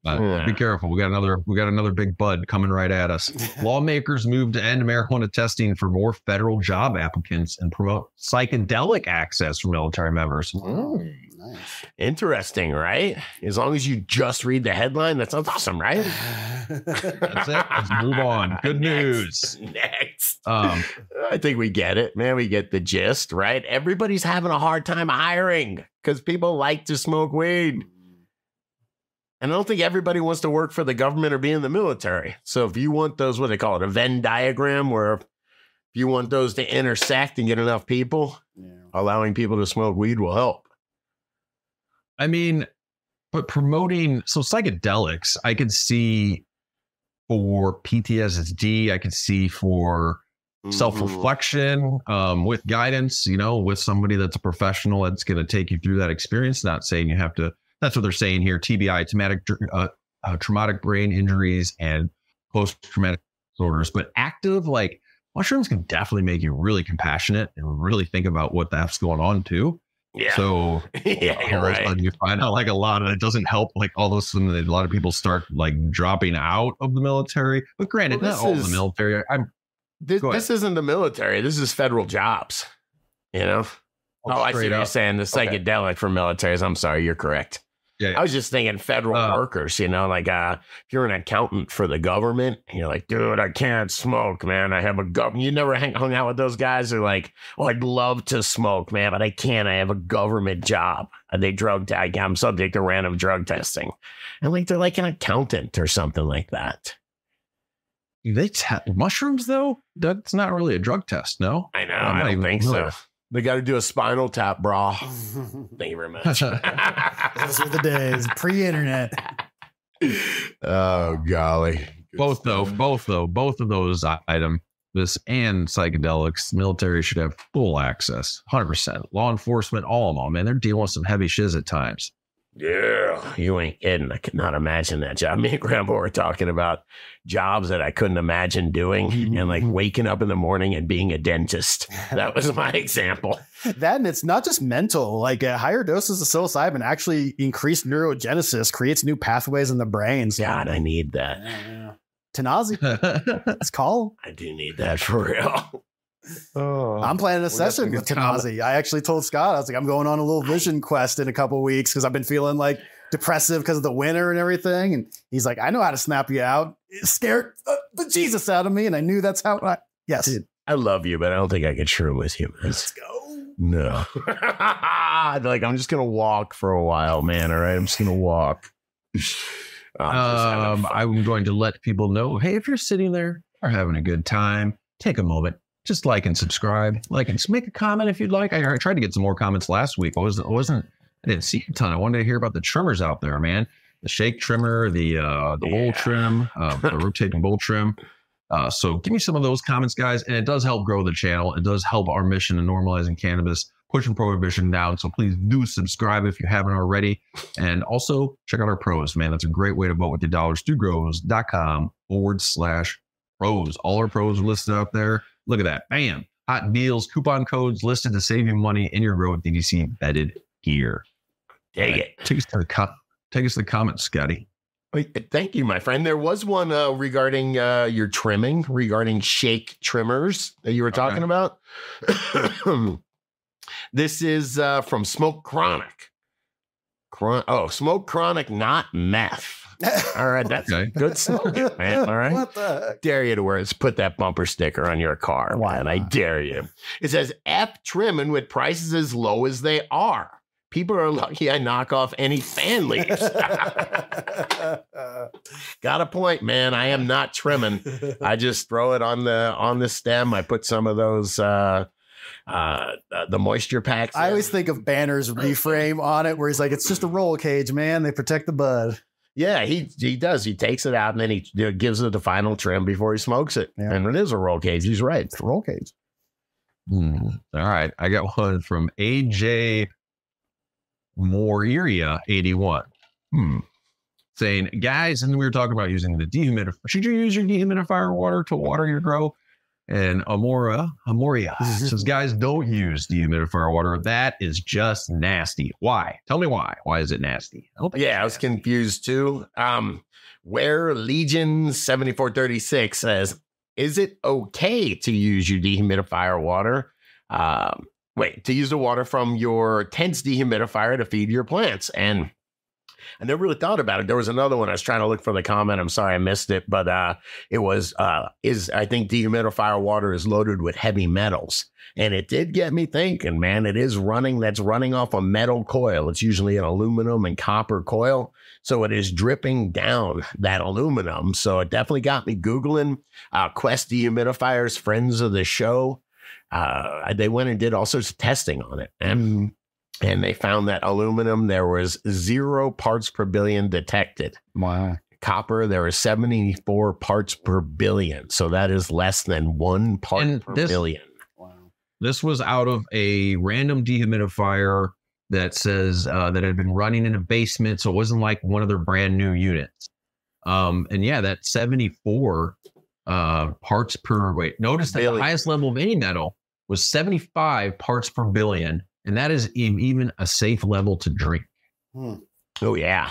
But Yeah. Be careful. We got another. We got another big bud coming right at us. Lawmakers move to end marijuana testing for more federal job applicants and promote psychedelic access for military members. Mm. Nice. Interesting, right? As long as you just read the headline, that sounds awesome, right? That's it. Let's move on. Good news. Next. Um, I think we get it, man. We get the gist, right? Everybody's having a hard time hiring because people like to smoke weed. And I don't think everybody wants to work for the government or be in the military. So if you want those, what they call it, a Venn diagram, where if you want those to intersect and get enough people, Yeah. allowing people to smoke weed will help. I mean, but promoting so psychedelics, I could see for PTSD, I could see for Mm-hmm. self-reflection um, with guidance you know with somebody that's a professional that's going to take you through that experience. Not saying you have to that's what they're saying here tbi traumatic uh, uh, traumatic brain injuries and post-traumatic disorders. But active like mushrooms can definitely make you really compassionate and really think about what that's going on too Yeah. so yeah, all you're of a sudden you find out like a lot of it doesn't help like all of a sudden a lot of people start like dropping out of the military but granted Well, not this all is, the military. I'm this, this isn't the military. This is federal jobs. You know? Oh, oh I see straight what you're saying. The Okay. psychedelic for militaries. I'm sorry, you're correct. Yeah, I was just thinking federal Uh, workers, you know, like uh, if you're an accountant for the government, you're like, dude, I can't smoke, man. I have a government. You never hang, hung out with those guys who are like, oh, I'd love to smoke, man, but I can't. I have a government job. And they drug tag. I'm subject to random drug testing. And like, they're like an accountant or something like that. They te- mushrooms though. That's not really a drug test, no. I know. I don't think so. They got to do a spinal tap, bra. Thank you very much. Those were the days pre-internet. oh golly. both though, both though, both of those i- item, this and psychedelics, military should have full access, hundred percent. Law enforcement, all of them, man, they're dealing with some heavy shiz at times. Yeah, you ain't kidding. I could not imagine that job. Me and Grandpa were talking about jobs that I couldn't imagine doing, and like waking up in the morning and being a dentist. That was my example. That and it's not just mental. Like uh, higher doses of psilocybin actually increase neurogenesis, creates new pathways in the brain. So, God, I need that. yeah. Tanazi, let's call. I do need that for real. Oh, I'm planning a we got some session with good. Tanazi. I actually told Scott, I was like, I'm going on a little vision quest in a couple weeks because I've been feeling like depressive because of the winter and everything. And he's like, I know how to snap you out. It scared uh, the Jesus out of me. And I knew that's how I, yes. Dude, I love you, but I don't think I could shroom with you. Let's go. No. like I'm just gonna walk for a while, man. All right. I'm just gonna walk. I'm um. I'm going to let people know, hey, if you're sitting there or having a good time, take a moment, just like and subscribe, like and make a comment if you'd like. I, I tried to get some more comments last week. I wasn't, I wasn't, I didn't see a ton. I wanted to hear about the trimmers out there, man. The shake trimmer, the uh, the bowl Yeah. trim, uh, the rotating bowl trim. Uh, so give me some of those comments, guys, and it does help grow the channel. It does help our mission in normalizing cannabis, pushing prohibition down. So please do subscribe if you haven't already. And also check out our pros, man. That's a great way to vote with your dollars. Dudegrows.com forward slash pros. All our pros are listed out there. Look at that. Bam. Hot deals, coupon codes listed to save you money in your with DDC embedded gear. Take it. Take us to the co- take us to the comments, Scotty. Wait, Thank you, my friend. There was one uh, regarding uh, your trimming, regarding shake trimmers that you were talking about. this is uh, from Smoke Chronic. Chron- oh, Smoke Chronic, not meth. All right, that's Okay. good smoking, man. All right. What the heck? dare you to wear is put that bumper sticker on your car, Why man. I dare you. It says F trimming with prices as low as they are. People are lucky I knock off any fan leaves. Got a point, man. I am not trimming. I just throw it on the on the stem. I put some of those uh uh the moisture packs. I always think of Banner's reframe on it where he's like, it's just a roll cage, man. They protect the bud. Yeah, he he does. He takes it out and then he gives it the final trim before he smokes it. Yeah. And it is a roll cage. He's right. It's a roll cage. Hmm. All right. I got one from AJ Moreria 81. Hmm. Saying, guys, and we were talking about using the dehumidifier. Should you use your dehumidifier water to water your grow? And Amora, Amoria Since guys, don't use dehumidifier water. That is just nasty. Why? Tell me why. Why is it nasty? I don't Yeah, I was nasty. confused too. Um, where Legion 7436 says, is it okay to use your dehumidifier water? Um, wait, to use the water from your tent's dehumidifier to feed your plants. And I never really thought about it. There was another one. I was trying to look for the comment. I'm sorry I missed it, but uh, it was uh, is I think dehumidifier water is loaded with heavy metals, and it did get me thinking. Man, it is running. That's running off a metal coil. It's usually an aluminum and copper coil, so it is dripping down that aluminum. So it definitely got me googling uh, Quest dehumidifiers, friends of the show. Uh, they went and did all sorts of testing on it, and and they found that aluminum there was zero parts per billion detected. Wow. Copper there was 74 parts per billion. So that is less than one part And per this- billion. Wow. This was out of a random dehumidifier that says uh, that had been running in a basement, so it wasn't like one of their brand new units. Um, and yeah, that 74 uh, parts per wait. Notice that Billion. the highest level of any metal was 75 parts per billion, and that is even a safe level to drink. Hmm. Oh yeah.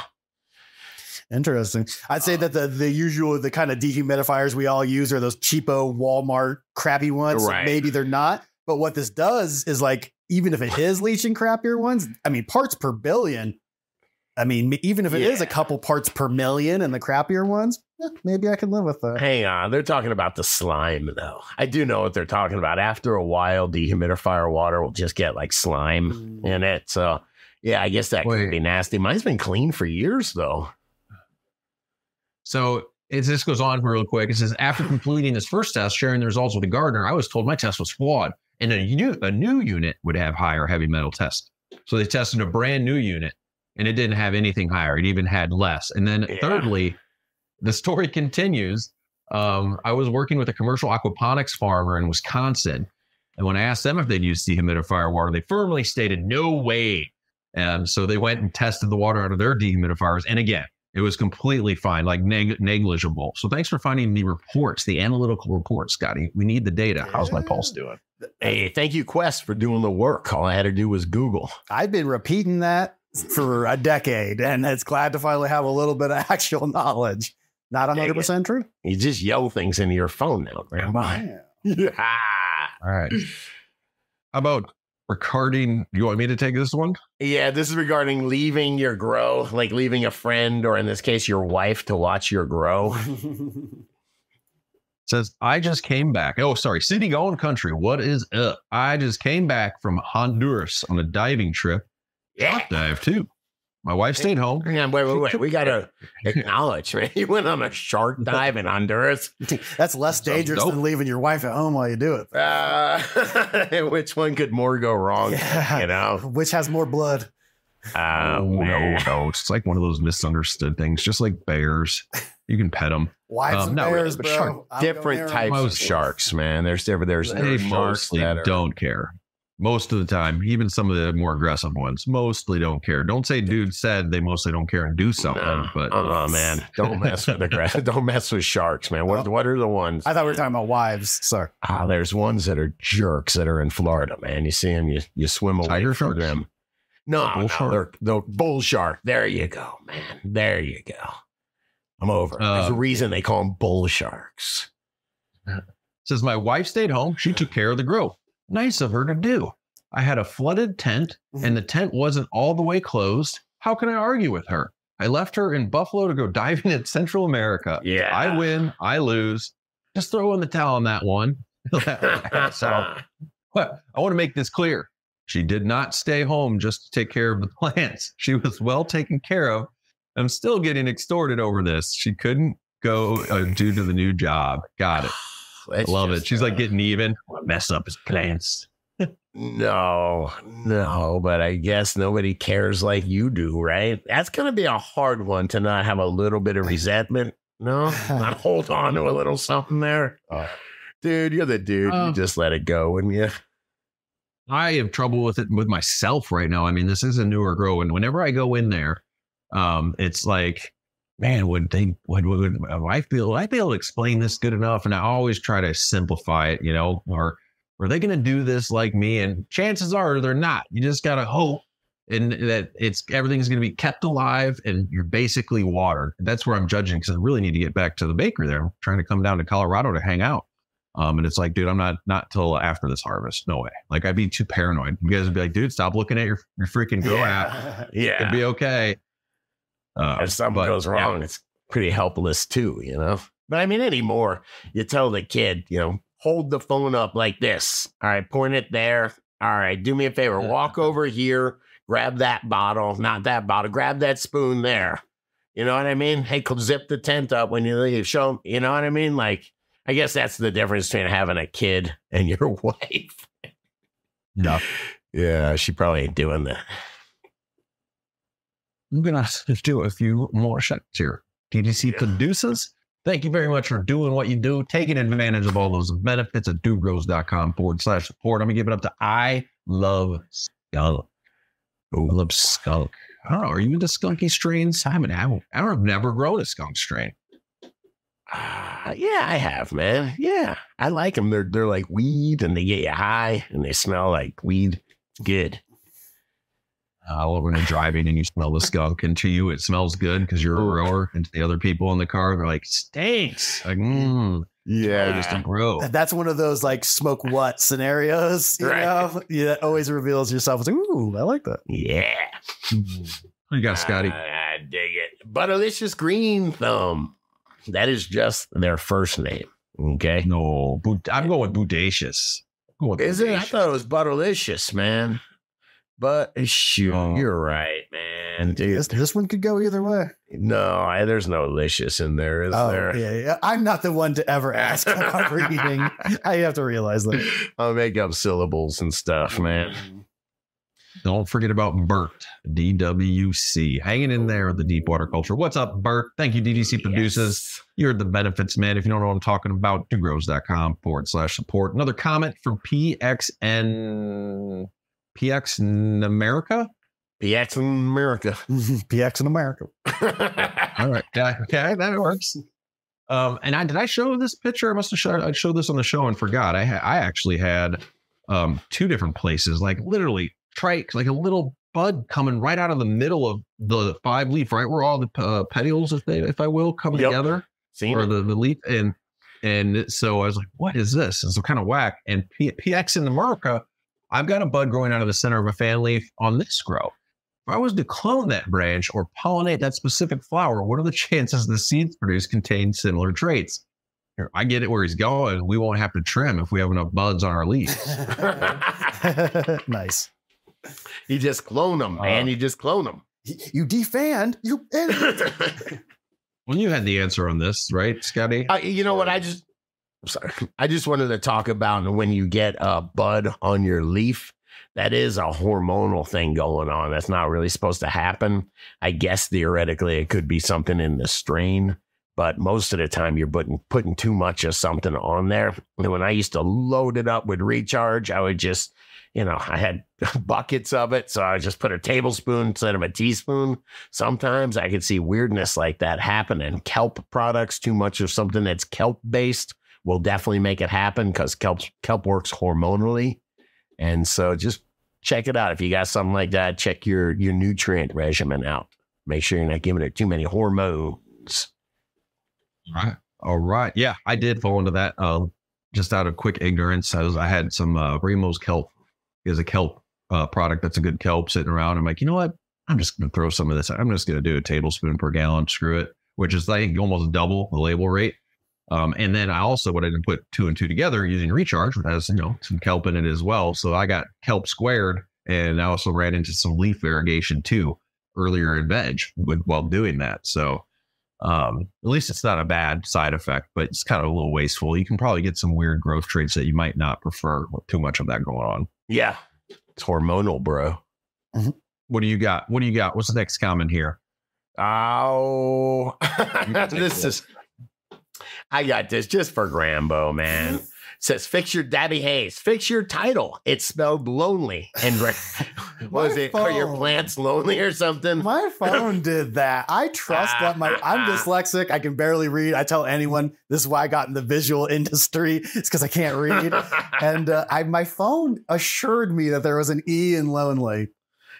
Interesting. I'd say uh, that the the usual the kind of dehumidifiers we all use are those cheapo Walmart crappy ones. Right. Maybe they're not, but what this does is like even if it is leaching crappier ones, I mean parts per billion. I mean, even if it is a couple parts per million and the crappier ones, eh, maybe I can live with that. Hang on. They're talking about the slime though. I do know what they're talking about. After a while, dehumidifier water will just get like slime Mm. in it. So yeah, I guess that Wait. could be nasty. Mine's been clean for years though. So it just goes on real quick. It says after completing this first test, sharing the results with the gardener, I was told my test was flawed, and a new a new unit would have higher heavy metal test. So they tested a brand new unit, and it didn't have anything higher. It even had less. And then Yeah. thirdly, the story continues. Um, I was working with a commercial aquaponics farmer in Wisconsin, and when I asked them if they'd use dehumidifier water, they firmly stated no way. And so they went and tested the water out of their dehumidifiers, and again, it was completely fine, like neg- negligible. So thanks for finding the reports, the analytical reports, Scotty. We need the data. How's my pulse doing? Hey, thank you, Quest, for doing the work. All I had to do was Google. I've been repeating that for a decade, and it's glad to finally have a little bit of actual knowledge. Not Dang it. 100% true. You just yell things into your phone now, Grandma. Yeah. All right. How about regarding? You want me to take this one? Yeah, this is regarding leaving your grow, like leaving a friend or in this case your wife to watch your grow. says I just came back. Oh, sorry, city going country. What is up? I just came back from Honduras on a diving trip. Yeah. Dive too. My wife stayed home. Hang on, wait, wait, wait. We gotta acknowledge, man. You went on a shark dive in Honduras. That's less Sounds dangerous dope. than leaving your wife at home while you do it. Uh, which one could more go wrong? Yeah. You know? Which has more blood? Uh, oh no, no, it's like one of those misunderstood things. Just like bears, you can pet them. Wives Um, and not really, bears, but bro. shark- I'm going different types of Most- sharks, man. There's different. There's They sharks mostly that are. don't care. Most of the time, even some of the more aggressive ones, mostly don't care. Don't say dude said they mostly don't care and do something, Nah, but uh-uh, man, don't mess with the grass. Don't mess with sharks, man. What what are the ones? I thought we were talking about wives. sir. Ah, there's ones that are jerks that are in Florida, man. You see them, you you swim away Tiger from sharks? them. No, Bull no, shark? they're the bull shark. There you go, man. There you go. I'm over. There's a Uh, reason they call them bull sharks. says my wife stayed home. She took care of the grow. Nice of her to do. I had a flooded tent and the tent wasn't all the way closed. How can I argue with her? I left her in Buffalo to go diving in Central America. Yeah, I win, I lose. Just throw in the towel on that one. so But I want to make this clear. She did not stay home just to take care of the plants. She was well taken care of. I'm still getting extorted over this. She couldn't go uh, due to the new job. Got it. That's Love it. just, She's like uh, getting even. Mess up his plants. No, no, but I guess nobody cares like you do, right? That's going to be a hard one to not have a little bit of resentment. No, not hold on to a little something there. Uh, dude, you're the dude. uh, you just let it go, wouldn't you? I have trouble with it with myself right now. I mean, this is a newer grow, and whenever I go in there, um, it's like man, would they would, would, would I feel I be able to explain this good enough? And I always try to simplify it, you know, or are they going to do this like me? And chances are they're not. You just got to hope and that it's everything's going to be kept alive and you're basically watered. That's where I'm judging because I really need to get back to the bakery there. I'm trying to come down to Colorado to hang out. Um, and it's like, dude, I'm not not till after this harvest. No way. Like I'd be too paranoid. You guys would be like, dude, stop looking at your your freaking go app. Yeah. It'd be okay. Uh, if something goes wrong, yeah. it's pretty helpless too, you know. But I mean, anymore, you tell the kid, you know, hold the phone up like this. All right, point it there. All right, do me a favor, walk over here, grab that bottle, not that bottle, grab that spoon there. You know what I mean? Hey, zip the tent up when you leave. Show 'em- you know what I mean? Like, I guess that's the difference between having a kid and your wife. No. Yeah, she probably ain't doing that. I'm gonna do a few more shots here. DDC Yeah. producers, thank you very much for doing what you do, taking advantage of all those benefits at dudegrows.com forward slash support. I'm gonna give it up to I love skunk. I love skunk. I don't know. Are you into skunky strains? I haven't. I haven't- I've never grown a skunk strain. Uh, yeah, I have, man. Yeah, I like them. They're they're like weed, and they get you high, and they smell like weed. It's good. Uh, when you're driving and you smell the skunk, and to you it smells good because you're a Ooh. grower, and to the other people in the car, they're like, stinks. Like, mm, yeah, just don't grow. That's one of those like smoke what scenarios, you Right. know? Yeah, that always reveals yourself. It's like, ooh, I like that. yeah. What you got, Scotty? I, I dig it. Butterlicious Green Thumb. That is just their first name. Okay. No, boot, I'm going with bodacious. I'm going with Is it? I thought it was Butterlicious, man. But eh, shoot, Oh. you're right, man. This, this one could go either way. no, I, there's no licious in there, is Oh, there? yeah, yeah. I'm not the one to ever ask about reading. I have to realize that. I'll make up syllables and stuff, mm-hmm. man. Don't forget about Bert, DWC, hanging in there with the deep water culture. What's up, Bert? Thank you, DDC producers. Yes. You're the benefits man. If you don't know what I'm talking about, dudegrows.com forward slash support. Another comment from PXN, PX in America. PX in America. PX in America. All right. Yeah, okay, that works. Um, and I did I show this picture? I must have showed I showed this on the show and forgot. I ha- I actually had um two different places, like literally trike, like a little bud coming right out of the middle of the five leaf, right where all the uh, petioles, if they if I will, come Yep. together, Seen or it? the the leaf, and and so I was like, what is this? And so kind of whack. And P- PX in America, I've got a bud growing out of the center of a fan leaf on this grow. If I was to clone that branch or pollinate that specific flower, what are the chances the seeds produced contain similar traits? Here, I get it where he's going. We won't have to trim if we have enough buds on our leaves. nice. you just clone them, man. Uh, you just clone them. You defanned. You idiot. well, you had the answer on this, right, Scotty? Uh, you know what? I just, I'm sorry. I just wanted to talk about when you get a bud on your leaf. That is a hormonal thing going on. That's not really supposed to happen. I guess theoretically it could be something in the strain, but most of the time you're putting putting too much of something on there. And when I used to load it up with recharge, I would just, you know, I had buckets of it, so I just put a tablespoon instead of a teaspoon. Sometimes I could see weirdness like that happen, and kelp products, too much of something that's kelp based, will definitely make it happen because kelp kelp works hormonally. And so just check it out. If you got something like that, check your your nutrient regimen out. Make sure you're not giving it too many hormones. Right. All right. Yeah, I did fall into that. Um, just out of quick ignorance, I was I had some uh, Ramos kelp is a kelp uh, product that's a good kelp sitting around. I'm like, you know what? I'm just gonna throw some of this. I'm just gonna do a tablespoon per gallon. Screw it, which is like almost double the label rate. Um, and then I also what I didn't put two and two together using recharge, which has you know some kelp in it as well. So I got kelp squared, and I also ran into some leaf irrigation too earlier in veg with, while doing that. So um, at least it's not a bad side effect, but it's kind of a little wasteful. You can probably get some weird growth traits that you might not prefer with too much of that going on. Yeah, it's hormonal, bro. What do you got? What do you got? What's the next comment here? Oh, this is. I got this just for Grambo, man. says fix your Debbie Hayes, fix your title. It's spelled lonely. And was it are your plants lonely or something? My phone did that. I trust that my I'm dyslexic. I can barely read. I tell anyone this is why I got in the visual industry. It's because I can't read. and uh, I my phone assured me that there was an E in lonely.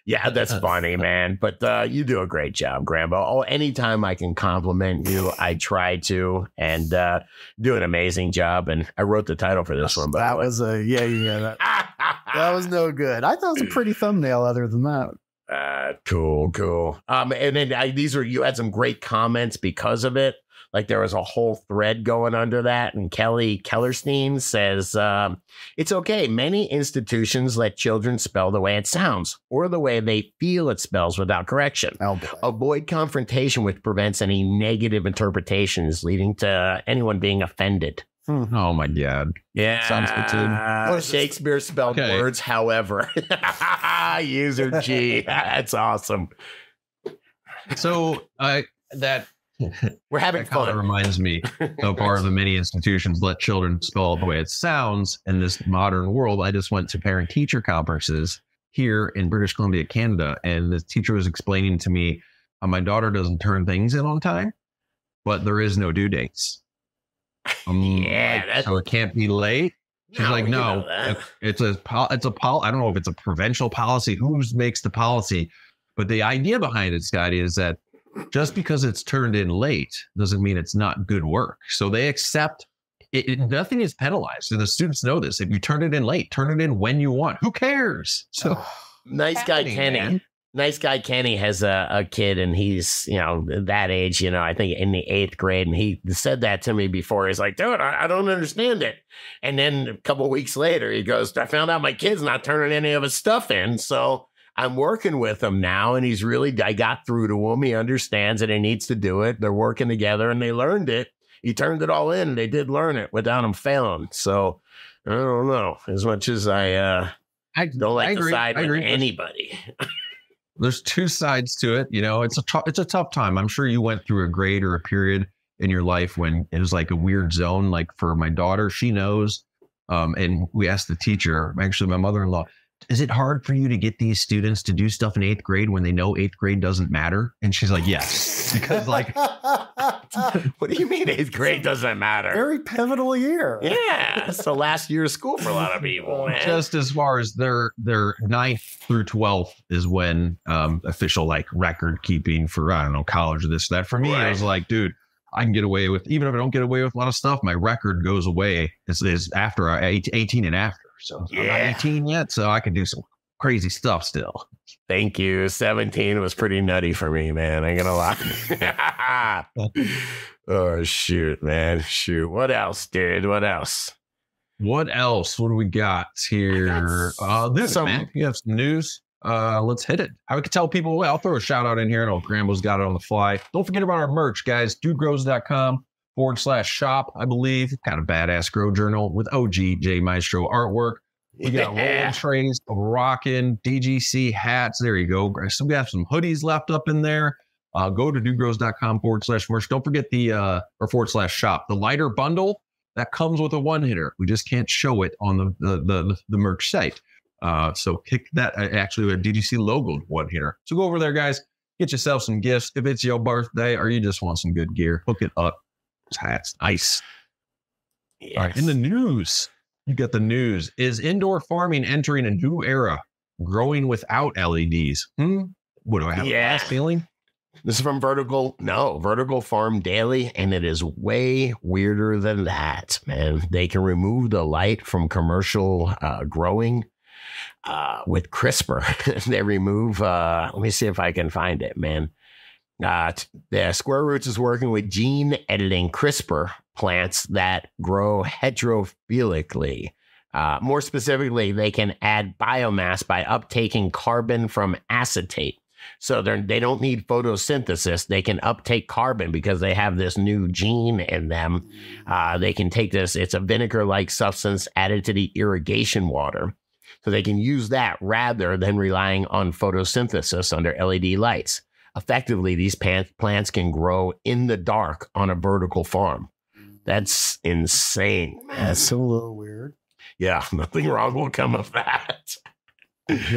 Yeah, that's funny, man. But uh, you do a great job, Grambo. Oh, anytime I can compliment you, I try to, and uh, do an amazing job. And I wrote the title for this one, but That was a yeah yeah that, that was no good. I thought it was a pretty thumbnail. Other than that, Uh, cool, cool. Um, and then I, these are you had some great comments because of it. Like there was a whole thread going under that, and Kelly Kellerstein says um, it's okay. Many institutions let children spell the way it sounds or the way they feel it spells without correction. oh. Avoid confrontation, which prevents any negative interpretations leading to anyone being offended. Oh my god. Yeah, Sounds good to What is this? Shakespeare spelled Okay. words, however. User G. That's awesome. So I that We're having that kind of fun. reminds me of part of the many institutions let children spell the way it sounds in this modern world. I just went to parent teacher conferences here in British Columbia, Canada, and the teacher was explaining to me how my daughter doesn't turn things in on time, but there is no due dates. Um, Yeah, like, so it can't be late. She's like, no, it's a it's a pol. I don't know if it's a provincial policy. Who makes the policy? But the idea behind it, Scotty, is that just because it's turned in late doesn't mean it's not good work. So they accept it, it- nothing is penalized, and the students know this. If you turn it in late, turn it in when you want. Who cares? So nice guy Kenny. man. Nice guy Kenny has a, a kid and he's, you know, that age, you know, I think in the eighth grade. And he said that to me before. He's like, dude, I, I don't understand it. And then a couple weeks later, he goes, I found out my kid's not turning any of his stuff in. So I'm working with him now. And he's really, I got through to him. He understands that he needs to do it. They're working together and they learned it. He turned it all in and they did learn it without him failing. So I don't know. As much as I uh, I don't like I to agree. side I with agree. anybody. There's two sides to it. You know, it's a it's a tough time. I'm sure you went through a grade or a period in your life when it was like a weird zone. Like for my daughter, she knows. Um, and we asked the teacher, actually my mother-in-law, is it hard for you to get these students to do stuff in eighth grade when they know eighth grade doesn't matter? And she's like, yes, because like what do you mean eighth grade doesn't matter? very pivotal year. Yeah, it's the last year of school for a lot of people, man. just as far as their their ninth through 12th is when um official like record keeping for i don't know college or this that for me Right. i was like dude i can get away with even if i don't get away with a lot of stuff my record goes away is, is after 18 and after so i'm Yeah. not 18 yet so i can do some crazy stuff still Thank you. 17 was pretty nutty for me, man. I ain't gonna lie. oh shoot, man. Shoot. What else, dude? What else? what else what do we got here uh this some- man you have some news uh let's hit it i could tell people well i'll throw a shout out in here and oh grambo's got it on the fly don't forget about our merch guys dudegrows.com forward slash shop i believe kind of badass grow journal with og j maestro artwork we got Yeah. rolling trays rocking dgc hats there you go so we have some hoodies left up in there uh, go to dudegrows.com forward slash merch don't forget the uh or forward slash shop the lighter bundle that comes with a one hitter. We just can't show it on the the the, the merch site. Uh, so pick that uh, actually a DGC logoed one hitter. So go over there, guys. Get yourself some gifts if it's your birthday or you just want some good gear. Hook it up. That's nice. All right. In the news, you got the news. Is indoor farming entering a new era? Growing without LEDs. Hmm. What do I have? Yeah. A feeling. This is from Vertical, no, Vertical Farm Daily, and it is way weirder than that, man. They can remove the light from commercial uh, growing uh, with CRISPR. they remove, uh, let me see if I can find it, man. Uh, the Square Roots is working with gene editing CRISPR plants that grow heterotrophically. Uh, more specifically, they can add biomass by uptaking carbon from acetate. So they they don't need photosynthesis. They can uptake carbon because they have this new gene in them. Uh, they can take this. It's a vinegar-like substance added to the irrigation water, so they can use that rather than relying on photosynthesis under LED lights. Effectively, these pan- plants can grow in the dark on a vertical farm. That's insane. man. That's a little weird. Yeah, nothing wrong will come of that.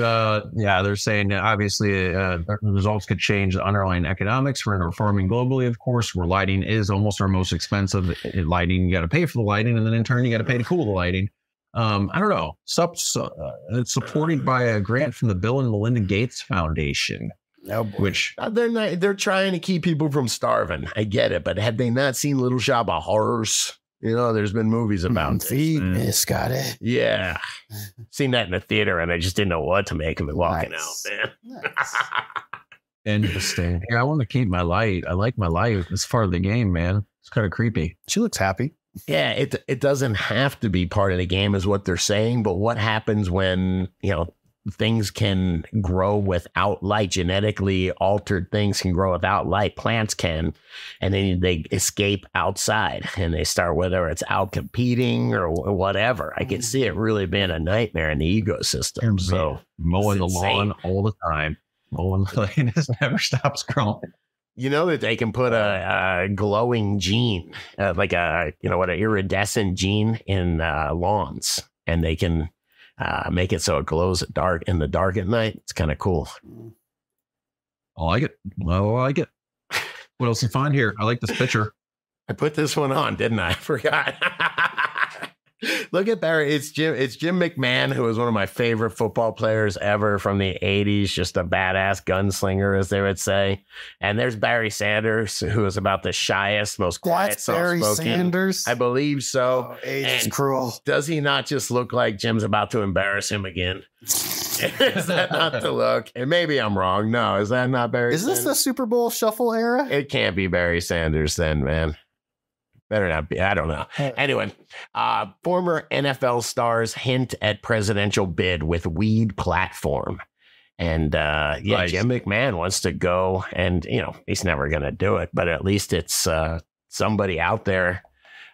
Uh, yeah, they're saying obviously uh, the results could change the underlying economics. We're farming globally, of course, where lighting is almost our most expensive lighting. You got to pay for the lighting, and then in turn, you got to pay to cool the lighting. Um, I don't know. Sup, uh, it's supported by a grant from the Bill and Melinda Gates Foundation, Oh boy. which Uh, They're not, they're trying to keep people from starving. I get it, but had they not seen Little Shop of Horrors? You know, there's been movies about this. feed Mm. me, Scotty. Yeah, seen that in the theater, and I just didn't know what to make of it walking Nice. out, man. interesting. Yeah, I want to keep my light. I like my light. It's part of the game, man. It's kind of creepy. She looks happy. Yeah, it it doesn't have to be part of the game, is what they're saying. But what happens when you know things can grow without light? Genetically altered things can grow without light. Plants can, and then they escape outside and they start whether it's out competing or whatever. I can see it really being a nightmare in the ecosystem. So Mowing the lawn all the time. Mowing the lawn just never stops growing. you know that they can put a, a glowing gene, uh, like a you know what, an iridescent gene in uh, lawns, and they can uh, make it so it glows at dark in the dark at night. It's kind of cool. I like it. I like it. What else you find here? I like this picture. I put this one on, didn't I? I forgot. Look at Barry. It's Jim. It's Jim McMahon, who was one of my favorite football players ever from the '80s. Just a badass gunslinger, as they would say. And there's Barry Sanders, who is about the shyest, most quiet, That's Barry. Sanders. I believe so. oh, age is cruel. Does he not just look like Jim's about to embarrass him again? is that not the look? And maybe I'm wrong. No, is that not Barry? Is this the Super Bowl shuffle era? It can't be Barry Sanders then, man. Better not be. I don't know. Anyway, uh, former NFL stars hint at presidential bid with weed platform. And uh, yeah. Jim McMahon wants to go, and you know he's never going to do it, but at least it's uh, somebody out there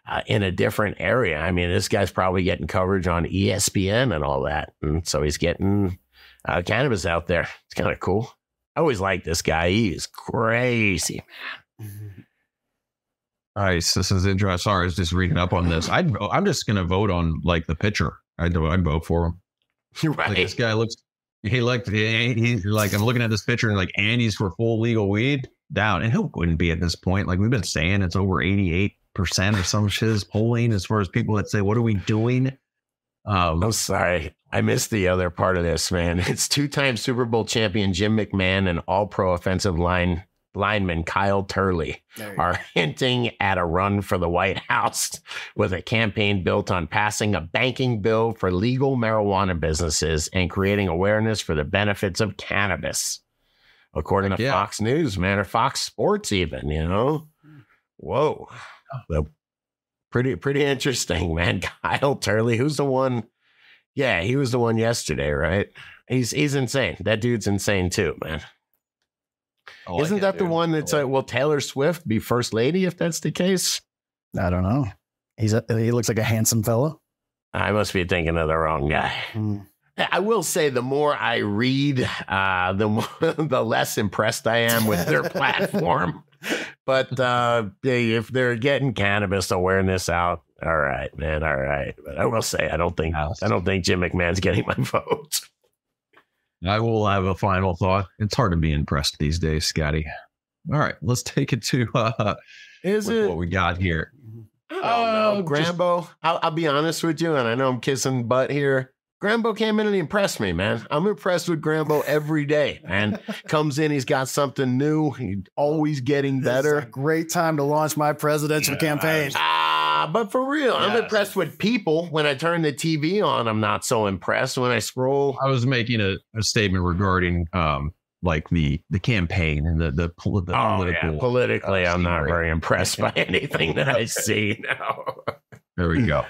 uh, in a different area. I mean, this guy's probably getting coverage on ESPN and all that, and so he's getting uh, cannabis out there. It's kind of cool. I always like this guy. He is crazy. Nice. This is interesting. Sorry, I was just reading up on this. I'd, I'm just gonna vote on like the pitcher. I'd, I'd vote for him. You're Like right. this guy looks. He like he, he's like I'm looking at this picture and like Andy's for full legal weed down, and who wouldn't be at this point? Like we've been saying, it's over 88 percent or some shiz polling as far as people that say, "What are we doing?" Um, I'm sorry. I missed the other part of this, man. It's two-time Super Bowl champion Jim McMahon and all-pro offensive line lineman Kyle Turley you go. are hinting at a run for the White House with a campaign built on passing a banking bill for legal marijuana businesses and creating awareness for the benefits of cannabis. According to Yeah. Fox News, man, or Fox Sports, even, you know? Whoa. Oh. The- pretty, pretty interesting, man. Kyle Turley, who's the one? Yeah, he was the one yesterday, right? He's he's insane. That dude's insane too, man. Like Isn't that the one that's I like, will Taylor Swift be first lady if that's the case? I don't know. He's a, he looks like a handsome fellow. I must be thinking of the wrong guy. Hmm. I will say the more I read, uh, the more, the less impressed I am with their platform. But uh, if they're getting cannabis awareness out, all right, man, all right. But I will say, I don't think I don't think Jim McMahon's getting my vote. I will have a final thought. It's hard to be impressed these days, Scotty. All right, let's take it to uh, Is it? what we got here. Oh, don't Uh, just- Grambo, I'll, I'll be honest with you, and I know I'm kissing butt here. Grambo came in and he impressed me, man. I'm impressed with Grambo every day, man. Comes in, he's got something new. He's always getting This is a better. great time to launch my presidential campaign. But for real, I'm impressed with people. When I turn the TV on, I'm not so impressed. When I scroll, I was making a, a statement regarding um like the the campaign and the the, pol- the oh, political. yeah, politically, I'm not very impressed by anything that I see now. There we go.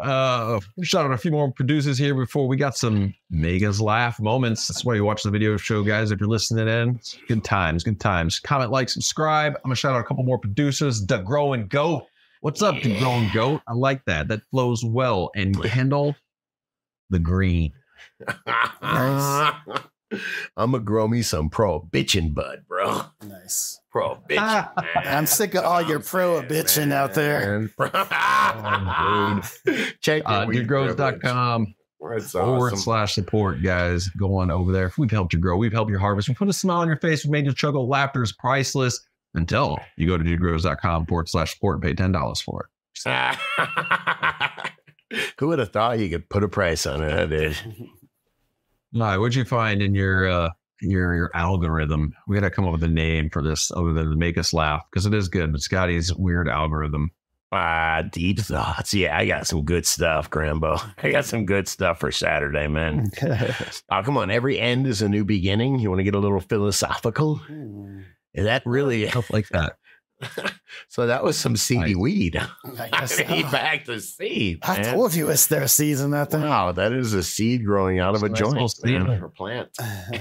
Uh, shout out a few more producers here before we got some megas laugh moments. That's why you watch the video show, guys. If you're listening in, good times, good times. Comment, like, subscribe. I'm gonna shout out a couple more producers. The Grow and Goat. What's up, the Grow and Goat? I like that. That flows well. And Kendall, the Green. I I'm gonna grow me some pro prohibition bud, bro. Nice. Prohibition. Ah. man. I'm sick of all your That's what I'm prohibition saying, out there. man. Dude. Check Uh, weed privilege. dudegrows.com That's forward awesome. slash support, guys. Go on over there. We've helped you grow. We've helped you harvest. We put a smile on your face. We made you chuckle. Laughter is priceless until you go to dudegrows.com forward slash support and pay $10 for it. Who would have thought you could put a price on it, huh, dude? All right, what'd you find in your uh your your algorithm? We gotta come up with a name for this other than to make us laugh because it is good. But Scotty's weird algorithm. Ah, deep thoughts. Yeah, I got some good stuff, Grambo. I got some good stuff for Saturday, man. Oh, come on. Every end is a new beginning. You want to get a little philosophical? Is that really? Stuff like that. so that was some seedy Nice. weed. I I guess so. back to seed. I man. told you it's their season that thing. Wow, that is a seed growing out of a It's a nice little joint, seed. man, or plant.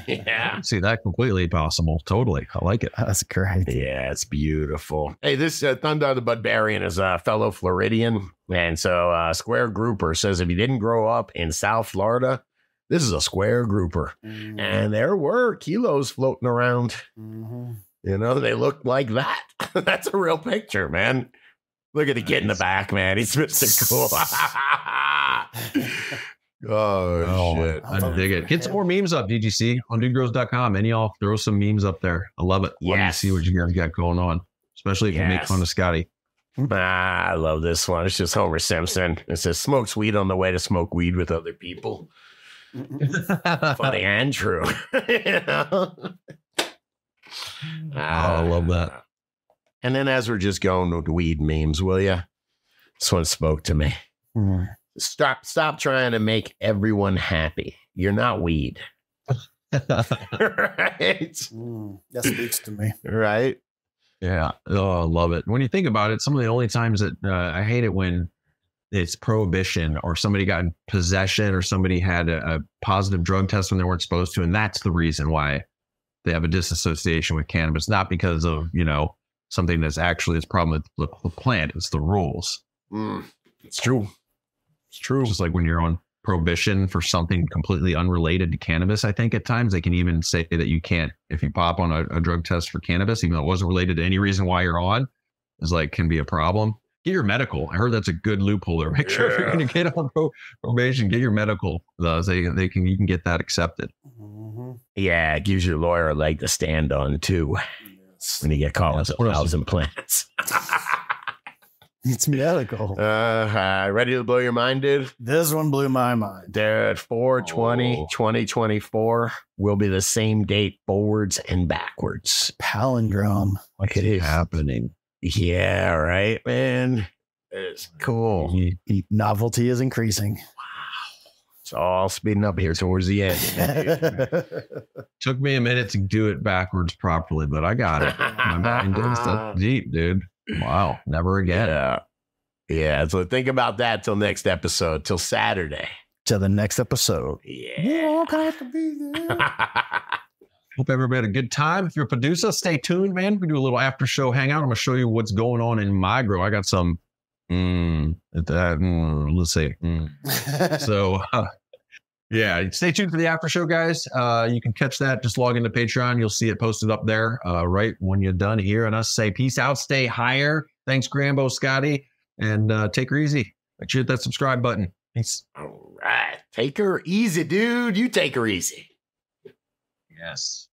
Yeah. See that completely possible. Totally. I like it. That's great. Yeah, it's beautiful. Hey, this uh, Thunder the Budbarian is a fellow Floridian. And so uh, Square Grouper says if you didn't grow up in South Florida, this is a Square Grouper. And there were kilos floating around. Mhm. You know, they look like that. That's a real picture, man. Look at the kid in the back, man. He's Mr. Cool. oh, Oh, shit. I dig it. Get some more memes up, DGC, on dudegrows.com. And y'all throw some memes up there. I love it. Love to Yes. see what you guys got going on, especially if you make fun of Scotty. Ah, I love this one. It's just Homer Simpson. It says smokes weed on the way to smoke weed with other people. Funny and true. You know? Oh, I love that. And then as we're just going with weed memes, will you? This one spoke to me. Mhm. Stop stop trying to make everyone happy. You're not weed. right? Mm, That speaks to me. Right? Yeah. Oh, I love it. When you think about it, some of the only times that uh, I hate it when it's prohibition or somebody got in possession or somebody had a, a positive drug test when they weren't supposed to. And that's the reason why they have a disassociation with cannabis, not because of, you know, something that's actually this problem with the, the plant. It's the rules. Mm, it's true. It's true. Just like when you're on prohibition for something completely unrelated to cannabis, I think at times they can even say that you can't, if you pop on a, a drug test for cannabis, even though it wasn't related to any reason why you're on, is like can be a problem. Get your medical. I heard that's a good loophole there. Make sure if you're going to get on pro- probation, get your medical. Those they they can you can get that accepted. Mhm. Yeah, it gives your lawyer a leg to stand on too Yes. when you get caught with a thousand plants. It's medical. uh, uh, ready to blow your mind, dude? This one blew my mind. Dude, 420 Oh. 2024 will be the same date forwards and backwards. Palindrome. What's It is. happening? Yeah, right, man. It's cool. Novelty is increasing. It's all speeding up here towards the end. Took me a minute to do it backwards properly, but I got it. My mind is that's deep, dude. Wow, never again. Yeah. Yeah. So think about that till next episode, till Saturday. Till the next episode. Yeah. got to be there. Hope everybody had a good time. If you're a producer, stay tuned, man. We do a little after show hangout. I'm gonna show you what's going on in my grow. I got some. Mm, that, mm, let's see. Mm. So, uh, yeah, stay tuned for the after show, guys. Uh, you can catch that. Just log into Patreon. You'll see it posted up there uh, right when you're done hearing us say peace out, stay higher. Thanks, Grambo, Scotty, and uh, take her easy. Make sure you hit that subscribe button. Peace. All right. Take her easy, dude. You take her easy. Yes.